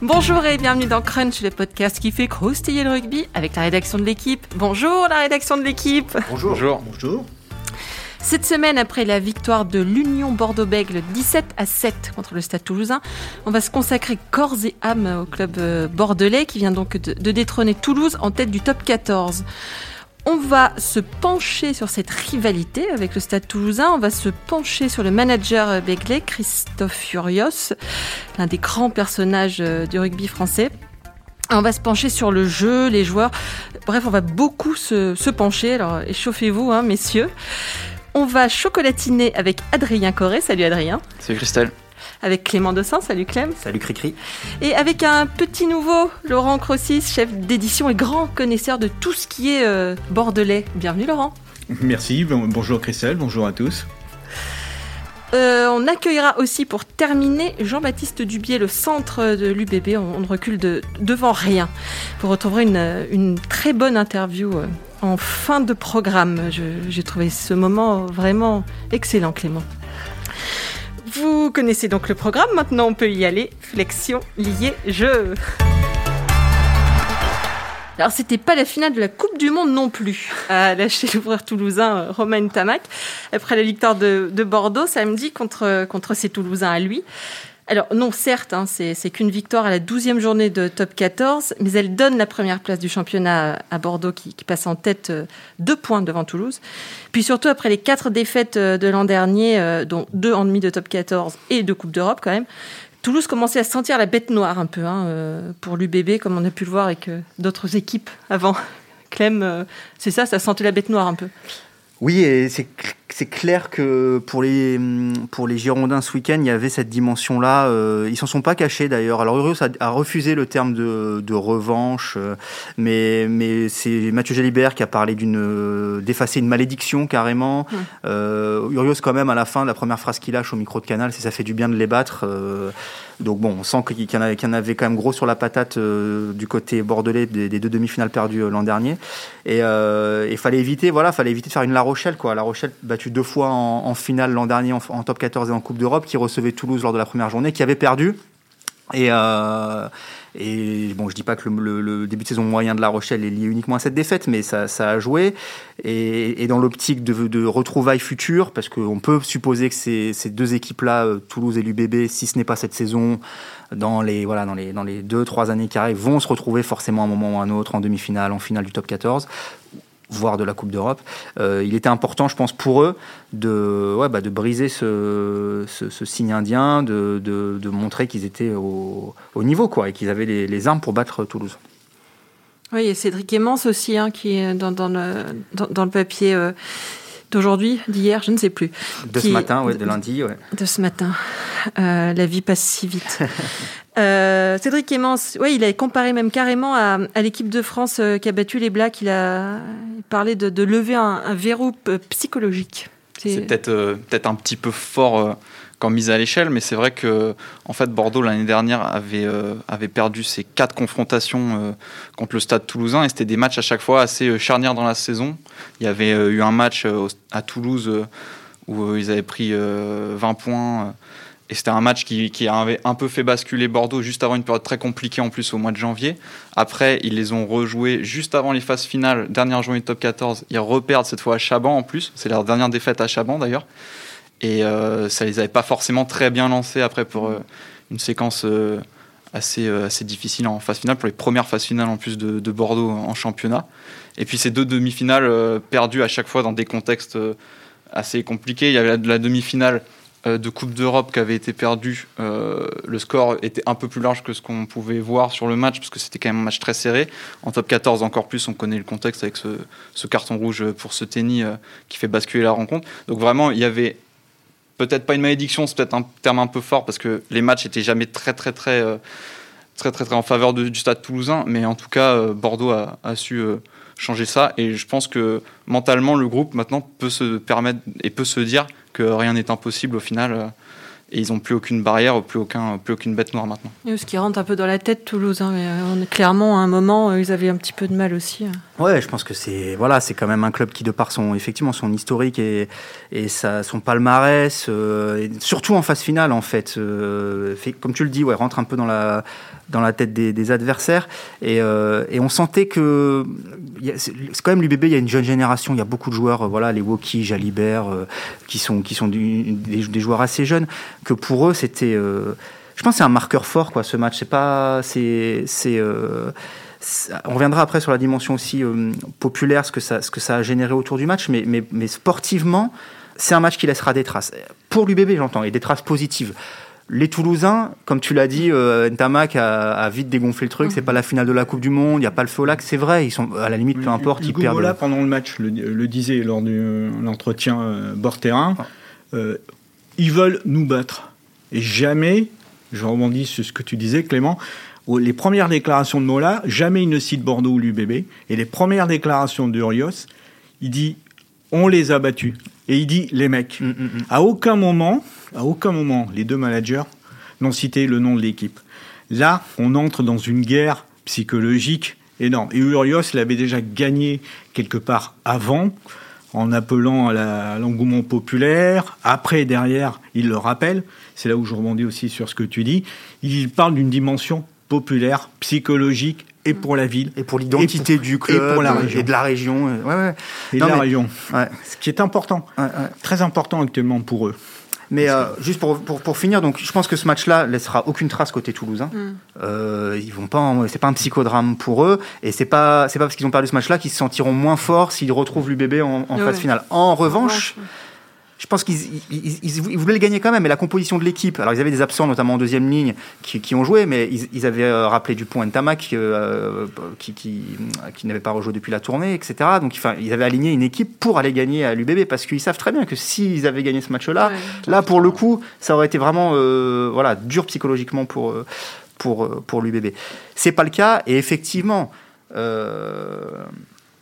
Bonjour et bienvenue dans Crunch, le podcast qui fait croustiller le rugby avec la rédaction de l'équipe. Bonjour la rédaction de l'équipe. Bonjour. Bonjour. Bonjour. Cette semaine, après la victoire de l'Union Bordeaux-Bègles 17 à 7 contre le Stade Toulousain, on va se consacrer corps et âme au club euh, bordelais qui vient donc de, de détrôner Toulouse en tête du top 14. On va se pencher sur cette rivalité avec le Stade Toulousain. On va se pencher sur le manager béglé, Christophe Furios, l'un des grands personnages euh, du rugby français. On va se pencher sur le jeu, les joueurs. Bref, on va beaucoup se, se pencher. Alors, échauffez-vous, hein, messieurs. On va chocolatiner avec Adrien Corré. Salut Adrien. Salut Christelle. Avec Clément Dossin. Salut Clem. Salut Cricri. Et avec un petit nouveau, Laurent Crossis, chef d'édition et grand connaisseur de tout ce qui est euh, bordelais. Bienvenue Laurent. Merci, bon- bonjour Christelle, bonjour à tous. Euh, on accueillera aussi pour terminer Jean-Baptiste Dubier, le centre de l'UBB. On, ne recule de, devant rien. Vous retrouverez une, une très bonne interview euh, en fin de programme. J'ai trouvé ce moment vraiment excellent, Clément. Vous connaissez donc le programme, maintenant on peut y aller. Flexion, lié, jeu. Alors c'était pas la finale de la Coupe du Monde non plus, a lâché l'ouvreur toulousain euh, Romain Tamac après la victoire de, de Bordeaux samedi contre, contre ses Toulousains à lui. Alors non, certes, hein, c'est qu'une victoire à la 12e journée de top 14, mais elle donne la première place du championnat à- Bordeaux qui, passe en tête euh, deux points devant Toulouse. Puis surtout après les quatre défaites euh, de l'an dernier, euh, dont deux en demi de top 14 et deux Coupes d'Europe quand même, Toulouse commençait à se sentir la bête noire un peu hein, pour l'UBB, comme on a pu le voir avec d'autres équipes avant. Clem, c'est ça, ça sentait la bête noire un peu. Oui, et c'est c'est clair que pour les, pour les Girondins ce week-end, il y avait cette dimension-là. Euh, ils s'en sont pas cachés d'ailleurs. Alors Urios a, a refusé le terme de, de revanche, euh, mais, mais c'est Mathieu Jalibert qui a parlé d'une euh, d'effacer une malédiction carrément. Mm. Euh, Urios quand même à la fin, la première phrase qu'il lâche au micro de Canal, c'est ça fait du bien de les battre. Euh, donc bon, on sent qu'il y, en avait- qu'il y en avait quand même gros sur la patate euh, du côté bordelais des, des deux demi-finales perdues l'an dernier. Et il fallait éviter, voilà, fallait éviter de faire une La Rochelle, quoi. La Rochelle battue deux fois en, finale l'an dernier en, top 14 et en Coupe d'Europe, qui recevait Toulouse lors de la première journée, qui avait perdu. Et, euh, et bon, je dis pas que le, début de saison moyen de La Rochelle est lié uniquement à cette défaite, mais ça, a joué. Et, dans l'optique de, de retrouvailles futures, parce qu'on peut supposer que ces, ces deux équipes-là, euh, Toulouse et l'UBB, si ce n'est pas cette saison, dans les voilà dans les dans les deux trois années qui arrivent, vont se retrouver forcément à un moment ou à un autre en demi-finale, en finale du top 14 voire de la Coupe d'Europe. Euh, il était important, je pense, pour eux de, ouais, bah, de briser ce, ce, signe indien, de, de, de montrer qu'ils étaient au, au niveau quoi, et qu'ils avaient les, les armes pour battre Toulouse. Oui, et Cédric Emmance aussi, hein, qui est dans, dans, le, dans le papier euh, d'aujourd'hui, d'hier, je ne sais plus, De Qui- ce matin, ouais, de lundi. Ouais. de ce matin. Euh, la vie passe si vite. Euh, Cédric Emmance, ouais, il a comparé même carrément à, à l'équipe de France euh, qui a battu les Blacks. Il a parlé de, de lever un, un verrou psychologique. C'est peut-être euh, peut-être un petit peu fort quand mise à l'échelle, mais c'est vrai que en fait Bordeaux l'année dernière avait euh, avait perdu ses quatre confrontations euh, contre le Stade Toulousain et c'était des matchs à chaque fois assez euh, charnières dans la saison. Il y avait euh, eu un match euh, à Toulouse où ils avaient pris euh, 20 points. et c'était un match qui, qui avait un peu fait basculer Bordeaux juste avant une période très compliquée en plus au mois de janvier. Après, ils les ont rejoués juste avant les phases finales, dernière journée de top 14. Ils reperdent cette fois à Chaban en plus. C'est leur dernière défaite à Chaban d'ailleurs. Et euh, ça les avait pas forcément très bien lancés après pour euh, une séquence euh, assez, assez difficile en phase finale, pour les premières phases finales en plus de, de Bordeaux en championnat. Et puis ces deux demi-finales perdues à chaque fois dans des contextes assez compliqués. Il y avait la, demi-finale de Coupe d'Europe qui avait été perdue. Le score était un peu plus large que ce qu'on pouvait voir sur le match, parce que c'était quand même un match très serré. En top 14 encore plus, on connaît le contexte avec ce, carton rouge pour ce tennis qui fait basculer la rencontre. Donc vraiment, il y avait peut-être pas une malédiction, c'est peut-être un terme un peu fort parce que les matchs étaient jamais très très très euh, très très très en faveur du Stade Toulousain, mais en tout cas euh, Bordeaux a, a su euh, changer ça et je pense que mentalement le groupe maintenant peut se permettre et peut se dire que rien n'est impossible au final. Euh, et ils n'ont plus aucune barrière, plus, aucun, plus aucune bête noire maintenant. ce qui rentre un peu dans la tête, Toulouse. Hein, on est clairement, à un moment, ils avaient un petit peu de mal aussi. Hein. Ouais, je pense que c'est voilà, c'est quand même un club qui, de par son effectivement son historique et, et sa, son palmarès, euh, surtout en phase finale en fait, euh, fait, comme tu le dis, ouais, rentre un peu dans la dans la tête des, adversaires. Et, euh, et, on sentait que c'est quand même l'UBB, il y a une jeune génération, il y a beaucoup de joueurs, voilà, les Woki, Jalibert, qui sont qui sont des, des, joueurs assez jeunes que pour eux, c'était. Euh, je pense que c'est un marqueur fort, quoi, ce match. C'est pas. C'est. Euh, on reviendra après sur la dimension aussi euh, populaire, ce que, ça, ce que ça a généré autour du match, mais, mais, mais sportivement, c'est un match qui laissera des traces. Pour l'UBB, j'entends, et des traces positives. Les Toulousains, comme tu l'as dit, Ntamak a, vite dégonflé le truc. C'est pas la finale de la Coupe du Monde, il n'y a pas le feu au lac, c'est vrai. Ils sont à la limite, peu importe, ils perdent. Pendant le match, le, le disait lors de l'entretien bord terrain, ils veulent nous battre. Et jamais, je rebondis sur ce que tu disais, Clément, les premières déclarations de Mola, jamais il ne cite Bordeaux ou l'UBB. Et les premières déclarations d'Urios, il dit on les a battus. Et il dit les mecs. Mm, mm, mm. À aucun moment, à aucun moment, les deux managers n'ont cité le nom de l'équipe. Là, on entre dans une guerre psychologique énorme. Et Urios l'avait déjà gagné quelque part avant en appelant à l'engouement populaire. Après, derrière, il le rappelle. C'est là où je rebondis aussi sur ce que tu dis. Il parle d'une dimension populaire, psychologique et pour la ville. Et pour l'identité du club. Et, pour la région. et de la région. Ouais, ouais. Et de la région. Ce qui est important. Très important actuellement pour eux. Mais euh, juste pour, pour, pour, finir, donc je pense que ce match-là laissera aucune trace côté toulousain. Mm. Euh, ils vont pas, c'est pas un psychodrame pour eux, et c'est pas, c'est pas parce qu'ils ont perdu ce match-là qu'ils se sentiront moins forts s'ils retrouvent l'UBB en, en phase finale. En revanche, je pense qu'ils voulaient le gagner quand même, mais la composition de l'équipe, alors ils avaient des absents, notamment en deuxième ligne, qui, ont joué, mais ils, avaient euh, rappelé Dupont et Tamac, euh, qui, qui, qui n'avait pas rejoué depuis la tournée, etc. Donc enfin, ils avaient aligné une équipe pour aller gagner à l'UBB, parce qu'ils savent très bien que s'ils avaient gagné ce match-là, là, pour le coup, ça aurait été vraiment euh, voilà, dur psychologiquement pour, pour, pour l'UBB. C'est pas le cas, et effectivement,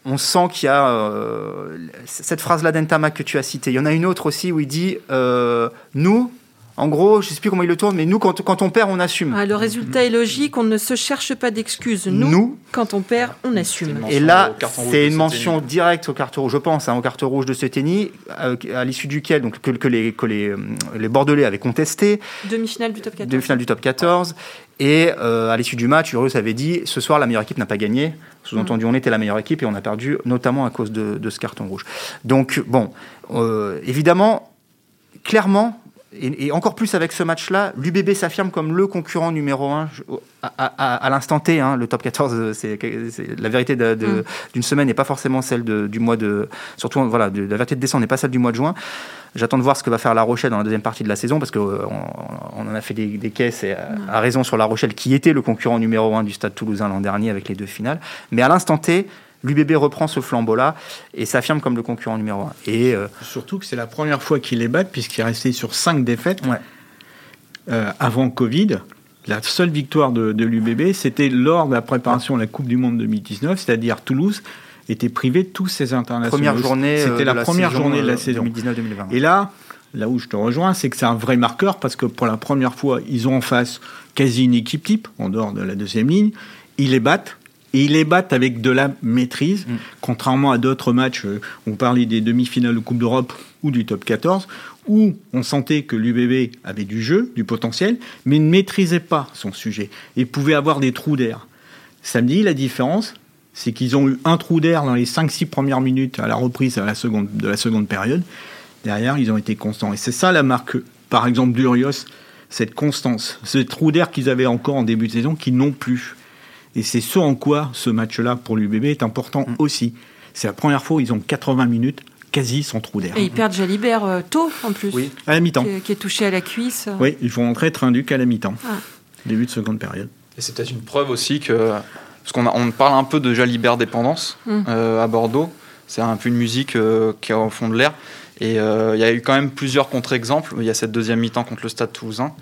on sent qu'il y a euh, cette phrase-là d'Entama que tu as citée. Il y en a une autre aussi où il dit euh, Nous, en gros, je ne sais plus comment il le tourne, mais nous, quand, quand on perd, on assume. Ah, le résultat est logique, on ne se cherche pas d'excuses. Nous, quand on perd, on assume. Et là, c'est une mention directe au carton rouge, je pense, hein, au carton rouge de Seteni, euh, à l'issue duquel donc, que, les, que les, les, Bordelais avaient contesté. Demi-finale du top 14. Demi-finale du top 14. Et à l'issue du match, Urios avait dit Ce soir, la meilleure équipe n'a pas gagné. Sous-entendu, on était la meilleure équipe et on a perdu, notamment à cause de, ce carton rouge. Donc, bon, euh, évidemment, clairement, et, encore plus avec ce match-là, l'UBB s'affirme comme le concurrent numéro 1 à, l'instant T. Hein, le top 14, c'est la vérité mm. d'une semaine n'est pas forcément celle du mois de. Surtout, voilà, de, la vérité de décembre n'est pas celle du mois de juin. J'attends de voir ce que va faire La Rochelle dans la deuxième partie de la saison parce qu'on euh, on en a fait des, caisses et à, raison sur La Rochelle qui était le concurrent numéro 1 du Stade Toulousain l'an dernier avec les deux finales. Mais à l'instant T, l'UBB reprend ce flambeau-là et s'affirme comme le concurrent numéro 1. Et, euh, Surtout que c'est la première fois qu'il les bat, puisqu'il est resté sur 5 défaites euh, avant Covid. La seule victoire de, l'UBB, c'était lors de la préparation de la Coupe du Monde 2019, c'est-à-dire Toulouse était privé de tous ses internationaux. Première journée, c'était la, première journée de la saison 2019-2020. Et là, là où je te rejoins, c'est que c'est un vrai marqueur parce que pour la première fois, ils ont en face quasi une équipe type en dehors de la deuxième ligne. Ils les battent et ils les battent avec de la maîtrise, mm. contrairement à d'autres matchs, euh, on parlait des demi-finales de Coupe d'Europe ou du top 14, où on sentait que l'UBB avait du jeu, du potentiel, mais ne maîtrisait pas son sujet et pouvait avoir des trous d'air. Samedi, la différence, c'est qu'ils ont eu un trou d'air dans les 5-6 premières minutes à la reprise à la seconde, de la seconde période. Derrière, ils ont été constants. Et c'est ça la marque, par exemple, d'Urios, cette constance, ce trou d'air qu'ils avaient encore en début de saison, qu'ils n'ont plus. Et c'est ce en quoi ce match-là pour l'UBB est important mm. aussi. C'est la première fois où ils ont 80 minutes quasi sans trou d'air. Et ils perdent Jalibert euh, tôt en plus. Oui, à la mi-temps. Qui, est touché à la cuisse. Oui, ils font entrer Trinduc à la mi-temps. Ah. Début de seconde période. Et c'est peut-être une preuve aussi que. Parce qu'on on parle un peu de Jalibert dépendance mm. euh, à Bordeaux. C'est un peu une musique euh, qui est au fond de l'air. Et il y a eu quand même plusieurs contre-exemples. Il y a cette deuxième mi-temps contre le Stade Toulousain.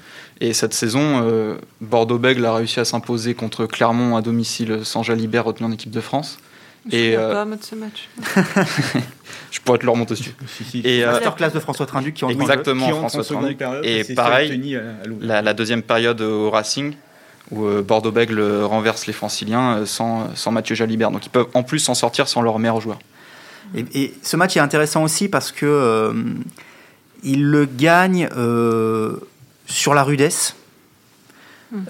Et cette saison, Bordeaux-Bègle a réussi à s'imposer contre Clermont à domicile sans Jalibert retenu en équipe de France. Et, Je euh, pas mode ce match. je pourrais te le remonter dessus. Si, si. Et euh, Masterclass de François Trinduc qui en Exactement, Qui en François Trinduc. période, Et pareil, à- à la, la deuxième période au Racing, où euh, Bordeaux-Bègles euh, renverse les Franciliens euh, sans, sans Mathieu Jalibert. Donc ils peuvent en plus s'en sortir sans leur meilleur joueur. Et, et ce match est intéressant aussi parce que euh, il le gagne euh, sur la rudesse.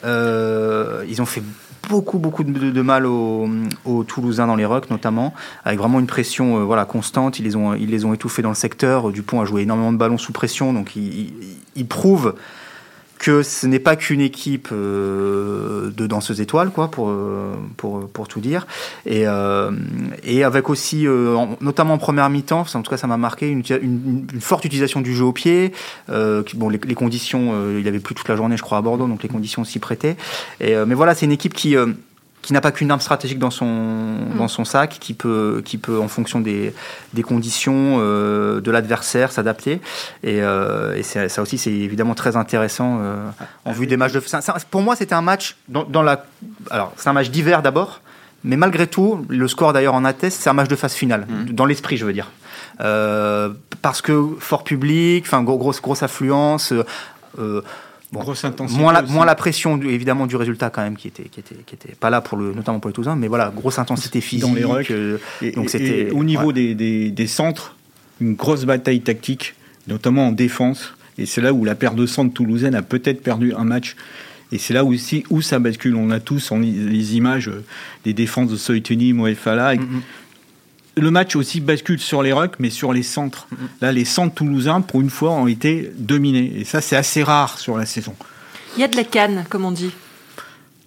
Euh, ils ont fait beaucoup beaucoup de, de mal aux, aux Toulousains dans les rucks notamment, avec vraiment une pression euh, voilà constante. Ils les ont ils les ont étouffés dans le secteur. Dupont a joué énormément de ballons sous pression, donc il, il, il prouve que ce n'est pas qu'une équipe euh, de danseuses étoiles, quoi, pour, euh, pour, pour tout dire. Et, euh, et avec aussi, euh, en- notamment en première mi-temps, en tout cas ça m'a marqué, une, une- une forte utilisation du jeu au pied. Euh, bon, les, les conditions, euh, il avait plus toute la journée, je crois, à Bordeaux, donc les conditions s'y prêtaient. Et, mais voilà, c'est une équipe qui. Qui n'a pas qu'une arme stratégique dans son, dans son sac, qui peut, qui peut, en fonction des, des conditions euh, de l'adversaire, s'adapter. Et, euh, et ça aussi, c'est évidemment très intéressant euh, en vue des matchs de. ça- ça- pour moi, c'était un match dans, dans la. Alors, c'est un match d'hiver d'abord, mais malgré tout, le score d'ailleurs en atteste, c'est un match de phase finale, dans l'esprit, je veux dire. Euh, parce que fort public, enfin gros- grosse grosse affluence. euh, bon, Grosse intensité. moins la, moins la pression du- évidemment du résultat quand même qui était qui était qui était pas là pour le notamment pour les Toulousains mais voilà grosse intensité physique Dans les rucks. euh, Et, donc c'était au niveau ouais. des, des- des centres, une grosse bataille tactique, notamment en défense. Et c'est là où la paire de centres toulousaine a peut-être perdu un match. Et c'est là aussi où ça bascule. On a tous les images euh, des défenses de Soiteni, Moefala. Le match aussi bascule sur les rucks, mais sur les centres. Là, les centres toulousains, pour une fois, ont été dominés. Et ça, c'est assez rare sur la saison. Il y a de la canne, comme on dit.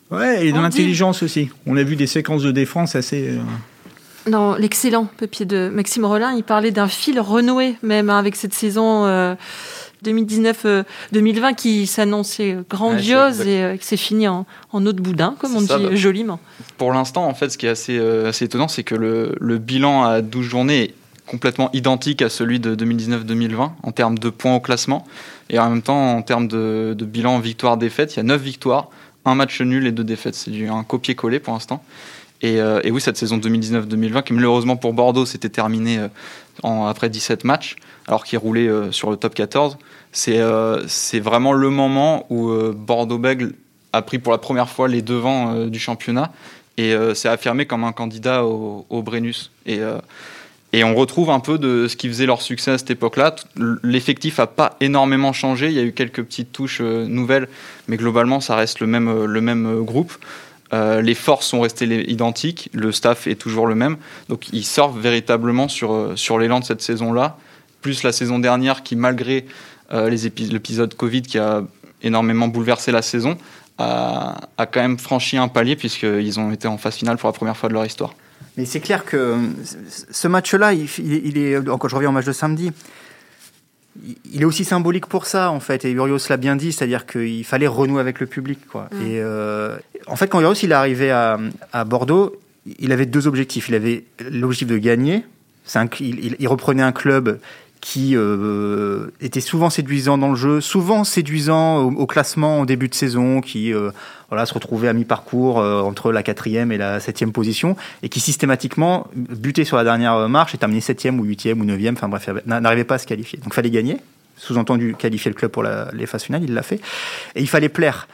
Ouais, et de l'intelligence aussi. On a vu des séquences de défense assez. euh, Dans l'excellent papier de Maxime Rollin, il parlait d'un fil renoué, même hein, avec cette saison euh, 2019-2020 qui s'annonçait grandiose Ouais, c'est et euh, qui s'est fini en, en eau de boudin, comme on C'est ça, dit bah. joliment. Pour l'instant, en fait, ce qui est assez, euh, assez étonnant, c'est que le, le bilan à 12 journées est complètement identique à celui de 2019-2020 en termes de points au classement. Et en même temps, en termes de, de bilan victoire-défaite, il y a 9 victoires, un match nul et deux défaites. C'est un copier-coller pour l'instant. Et, euh, et oui, cette saison 2019-2020, qui malheureusement pour Bordeaux s'était terminée euh, après 17 matchs, alors qu'il roulait euh, sur le top 14, c'est vraiment le moment où Bordeaux-Bègle a pris pour la première fois les devants du championnat et s'est affirmé comme un candidat au, au Brennus. Et, et on retrouve un peu de ce qui faisait leur succès à cette époque-là. L'effectif n'a pas énormément changé, il y a eu quelques petites touches nouvelles, mais globalement ça reste le même, le même groupe. Euh, les forces sont restées identiques, le staff est toujours le même. Donc ils sortent véritablement sur, euh, sur l'élan de cette saison-là, plus la saison dernière qui, malgré euh, l'épisode Covid qui a énormément bouleversé la saison, a, quand même franchi un palier puisqu'ils ont été en phase finale pour la première fois de leur histoire. Mais c'est clair que ce match-là, il est, encore je reviens au match de samedi, il- est aussi symbolique pour ça, en fait. Et Urios l'a bien dit, c'est-à-dire qu'il fallait renouer avec le public, quoi. Mm. Et euh, en fait, quand Urios il est arrivé à, à Bordeaux, il avait deux objectifs. Il avait l'objectif de gagner. Un- il- il reprenait un club qui euh, était souvent séduisant dans le jeu, souvent séduisant au, classement en début de saison, qui euh, voilà, se retrouvait à mi-parcours euh, entre la quatrième et la septième position, et qui systématiquement butait sur la dernière marche et terminait septième ou huitième ou neuvième, enfin bref, n'arrivait pas à se qualifier. Donc fallait gagner, sous-entendu qualifier le club pour les phases finales, il l'a fait, et il fallait plaire.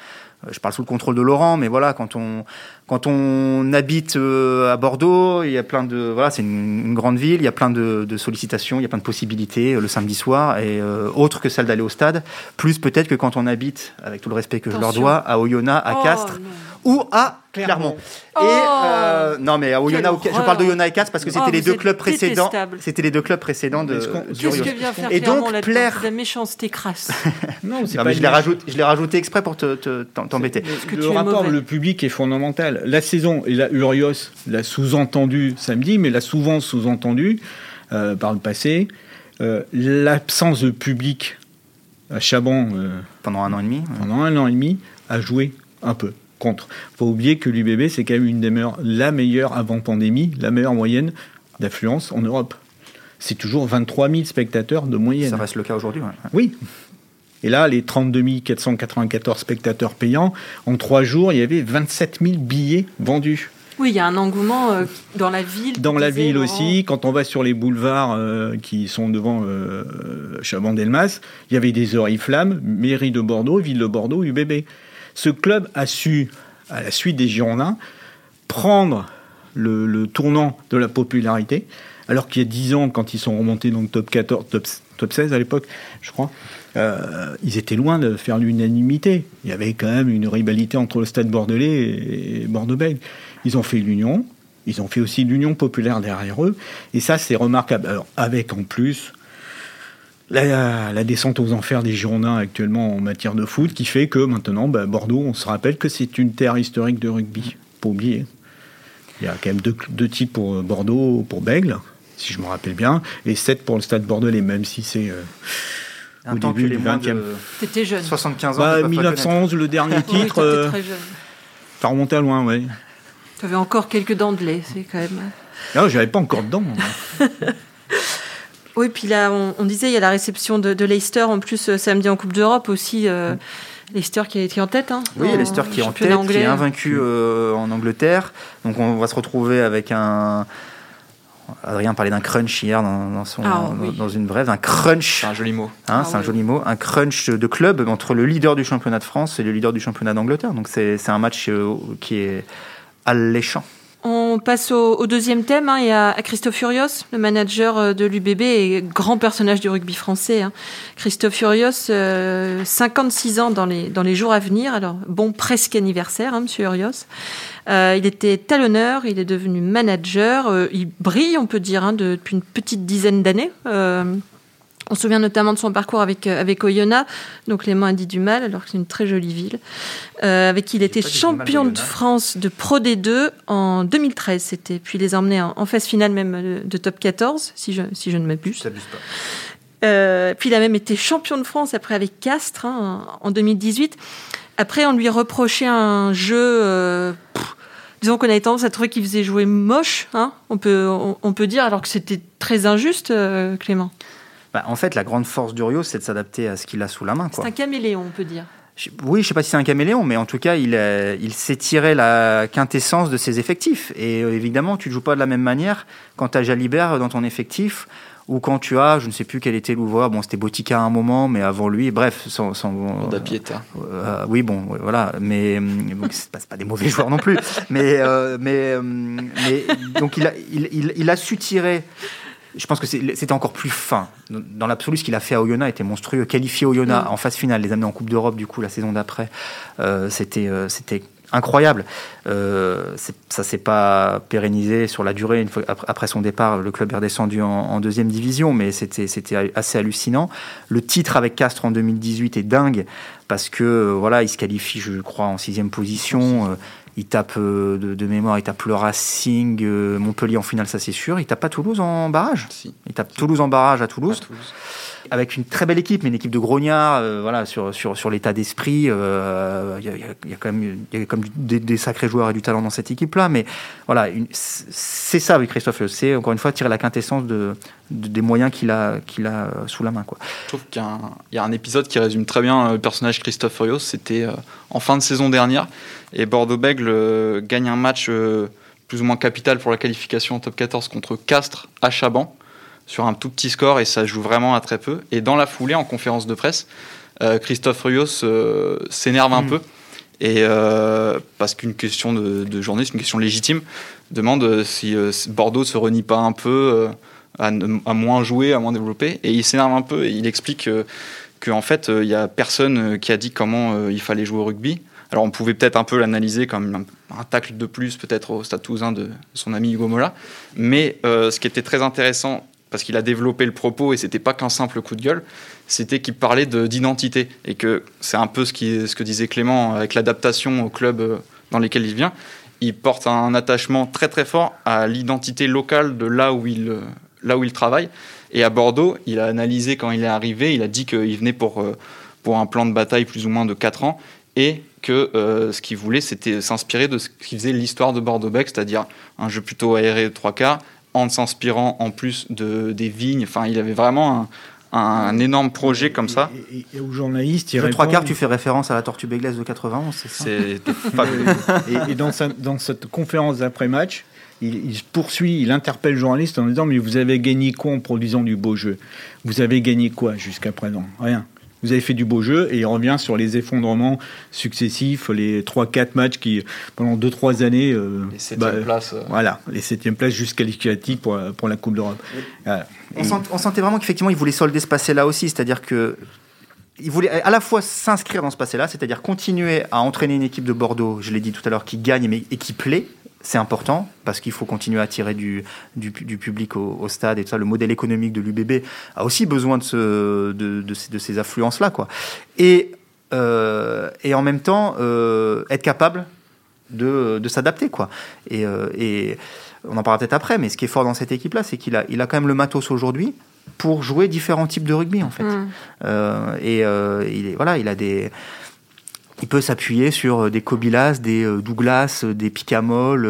Euh, Je parle sous le contrôle de Laurent, mais voilà, quand on quand on habite euh, à Bordeaux, il y a plein de voilà, c'est une, une grande ville, il y a plein de, de sollicitations, il y a plein de possibilités euh, le samedi soir et euh, autre que celle d'aller au stade, plus peut-être que quand on habite, avec tout le respect que je leur dois, à Oyonnax, à Oh, Castres non. ou à Clermont. Oh et euh, non mais à Oyonnax, je parle d'Oyonnax et Castres parce que Oh, c'était les deux clubs précédents. C'était les deux clubs précédents de Qu'est-ce Urios. que vient faire Et donc, là-dedans plaire- De la méchanceté crasse? Non, c'est Non, pas mais je l'ai rajouté, je l'ai rajouté exprès pour te, te- t'embêter. que le rapport, mauvais. le public est fondamental. La saison, et là, Urios l'a sous-entendu samedi, mais l'a souvent sous-entendu euh, par le passé. euh, L'absence de public à Chaban euh, Pendant un an et demi. ouais. pendant un an et demi a joué un peu contre. faut oublier que l'UBB, c'est quand même une des meilleures, la meilleure avant pandémie, la meilleure moyenne d'affluence en Europe. C'est toujours 23 000 spectateurs de moyenne. Ça reste le cas aujourd'hui. ouais. Oui. Et là, les 32 494 spectateurs payants, en trois jours, il y avait 27 000 billets vendus. Oui, il y a un engouement euh, dans la ville. Dans la ville Laurent. aussi, quand on va sur les boulevards euh, qui sont devant euh, Chaban-Delmas, il y avait des oriflammes, mairie de Bordeaux, ville de Bordeaux, UBB. Ce club a su, à la suite des Girondins, prendre le, le tournant de la popularité, alors qu'il y a 10 ans, quand ils sont remontés dans le top 14, top, top 16 à l'époque, je crois, euh, ils étaient loin de faire l'unanimité. Il y avait quand même une rivalité entre le stade bordelais et Bordeaux-Bègles. Ils ont fait l'union, ils ont fait aussi l'union populaire derrière eux, et ça c'est remarquable. Alors, avec en plus la, descente aux enfers des Girondins actuellement en matière de foot, qui fait que maintenant, bah, Bordeaux, on se rappelle que c'est une terre historique de rugby. Pas oublier. Il y a quand même deux, deux titres pour euh, Bordeaux, pour Bègle, si je me rappelle bien, et sept pour le stade bordelais, même si c'est euh, Un Au temps début que les du moins 20e. de T'étais jeune. 75 ans. bah, ne peuvent pas 1911, le dernier Oui, titre, t'étais euh, très jeune. ça remontait à loin, ouais. Tu avais encore quelques dents de lait, c'est quand même. Non, j'avais pas encore dedans. moi. Oui, puis là, on, on disait, il y a la réception de, de Leicester en plus euh, samedi en Coupe d'Europe aussi. euh, Leicester qui a été en tête. Hein, Oui, Leicester qui est en tête, anglais. qui est invaincu euh, en Angleterre. Donc on va se retrouver avec un. Adrien parlait d'un crunch hier dans, dans son, Ah, dans- oui. dans une brève, un crunch, C'est un joli mot. hein, Ah, c'est un oui. joli mot, un crunch de club entre le leader du championnat de France et le leader du championnat d'Angleterre. Donc c'est c'est un match euh, qui est alléchant. On passe au, deuxième thème. hein. Y a Christophe Furios, le manager euh, de l'UBB et grand personnage du rugby français. hein. Christophe Furios, euh, 56 ans dans les, dans les jours à venir. Alors, bon, presque anniversaire, hein, monsieur Furios. Euh, il était talonneur, il est devenu manager. euh, il brille, on peut dire, hein, de- depuis une petite dizaine d'années. On se souvient notamment de son parcours avec, euh, avec Oyonnax, donc Clément a dit du mal, alors que c'est une très jolie ville, euh, avec qui il était champion de. France de Pro D2 en 2013, c'était. Puis il les a emmenés en, en phase finale même euh, de, de top 14, si je, si je ne m'abuse. pas. Euh, puis il a même été champion de France après avec Castres hein, en 2018. Après, on lui reprochait un jeu. euh, pff, disons qu'on avait tendance à trouver qu'il faisait jouer moche, hein, on, peut, on, on peut dire, alors que c'était très injuste, euh, Clément. Bah, en fait, la grande force d'Urios, c'est de s'adapter à ce qu'il a sous la main. C'est un caméléon, on peut dire. Oui, je sais pas si c'est un caméléon, mais en tout cas, il, euh, il sait tirer la quintessence de ses effectifs. Et euh, évidemment, tu ne joues pas de la même manière quand tu as Jalibert dans ton effectif ou quand tu as, je ne sais plus quel était l'ouvreur, bon, c'était Botica à un moment, mais avant lui, bref, sans. sans Dapieta. euh, oui, bon, voilà, mais hum, bon, c'est pas, pas des mauvais joueurs non plus. Mais, euh, mais, mais donc il a, il, il- il a su tirer. Je pense que c'était encore plus fin. Dans l'absolu, ce qu'il a fait à Oyonnax était monstrueux. Qualifié Oyonnax Mm. en phase finale, les amener en Coupe d'Europe, du coup, la saison d'après, euh, c'était euh, c'était incroyable. Euh, ça s'est pas pérennisé sur la durée. Une fois, après, son départ, le club est redescendu en, en deuxième division, mais c'était c'était assez hallucinant. Le titre avec Castres en 2018 est dingue parce que euh, voilà, il se qualifie, je crois, en sixième position. Il tape euh, de, de mémoire, il tape le Racing, euh, Montpellier en finale, ça c'est sûr. Il tape pas Toulouse en barrage? Si. Il tape Toulouse en barrage à Toulouse À Toulouse. Avec une très belle équipe, mais une équipe de grognards, euh, voilà, sur, sur, sur l'état d'esprit. euh, Il y, a, quand même, y a des, sacrés joueurs et du talent dans cette équipe-là. Mais voilà, c'est ça avec Christophe. C'est encore une fois tirer la quintessence de, de- des moyens qu'il a, a euh, sous la main. Quoi. Je trouve qu'il y, a un- épisode qui résume très bien le personnage Christophe Furios. C'était en fin de saison dernière. Et Bordeaux-Bègles euh, gagne un match plus ou moins capital pour la qualification en top 14 contre Castres à Chaban sur un tout petit score et ça joue vraiment à très peu. Et dans la foulée, en conférence de presse, euh, Christophe Furios euh, s'énerve un Mm. peu. Et euh, parce qu'une question de, de journaliste, une question légitime, demande si Bordeaux se renie pas un peu à, ne- à moins jouer, à moins développer. Et il s'énerve un peu et il explique qu'en fait, il y a personne qui a dit comment il fallait jouer au rugby. Alors on pouvait peut-être un peu l'analyser comme un, un tacle de plus, peut-être au Stade Toulousain de son ami Hugo Mola. Mais ce qui était très intéressant, parce qu'il a développé le propos et c'était pas qu'un simple coup de gueule, c'était qu'il parlait de- d'identité et que c'est un peu ce, que disait Clément avec l'adaptation au club euh, dans lesquels il vient. Il porte un attachement très très fort à l'identité locale de là où il, euh, là où il travaille. Et à Bordeaux, il a analysé quand il est arrivé, il a dit qu'il venait pour, euh, pour un plan de bataille plus ou moins de 4 ans et que ce qu'il voulait, c'était s'inspirer de ce qui faisait l'histoire de Bordeaux-Bec, c'est-à-dire un jeu plutôt aéré de trois quarts, en s'inspirant en plus de, des vignes. Enfin, il avait vraiment un, énorme projet comme ça. Et, aux journalistes, il trois quarts, tu fais référence à la Tortue Béglaise de 91, c'est ça C'est fabuleux. et, dans, dans cette conférence d'après-match, il, poursuit, il interpelle le journaliste en disant Mais vous avez gagné quoi en produisant du beau jeu? Vous avez gagné quoi jusqu'à présent? Rien. Vous avez fait du beau jeu et il revient sur les effondrements successifs, les 3-4 matchs qui, pendant 2-3 années. Euh, les 7 bah, places. Euh. Voilà, les 7 places jusqu'à qualificatives pour, pour la Coupe d'Europe. On, sentait vraiment qu'effectivement, il voulait solder ce passé-là aussi, c'est-à-dire que il voulait à la fois s'inscrire dans ce passé-là, c'est-à-dire continuer à entraîner une équipe de Bordeaux, je l'ai dit tout à l'heure, qui gagne mais, et qui plaît, c'est important parce qu'il faut continuer à attirer du, du, public au, stade et tout ça. Le modèle économique de l'UBB a aussi besoin de, ce, de, de, ces, affluences-là. Quoi. Et, euh, et en même temps, euh, être capable de, de s'adapter. Quoi. Et, euh, et on en parlera peut-être après, mais ce qui est fort dans cette équipe-là, c'est qu'il a, il a quand même le matos aujourd'hui pour jouer différents types de rugby en fait. Mmh. et il est, voilà, il a des il peut s'appuyer sur euh, des Kobilas, des euh, Douglas, euh, des Picamol,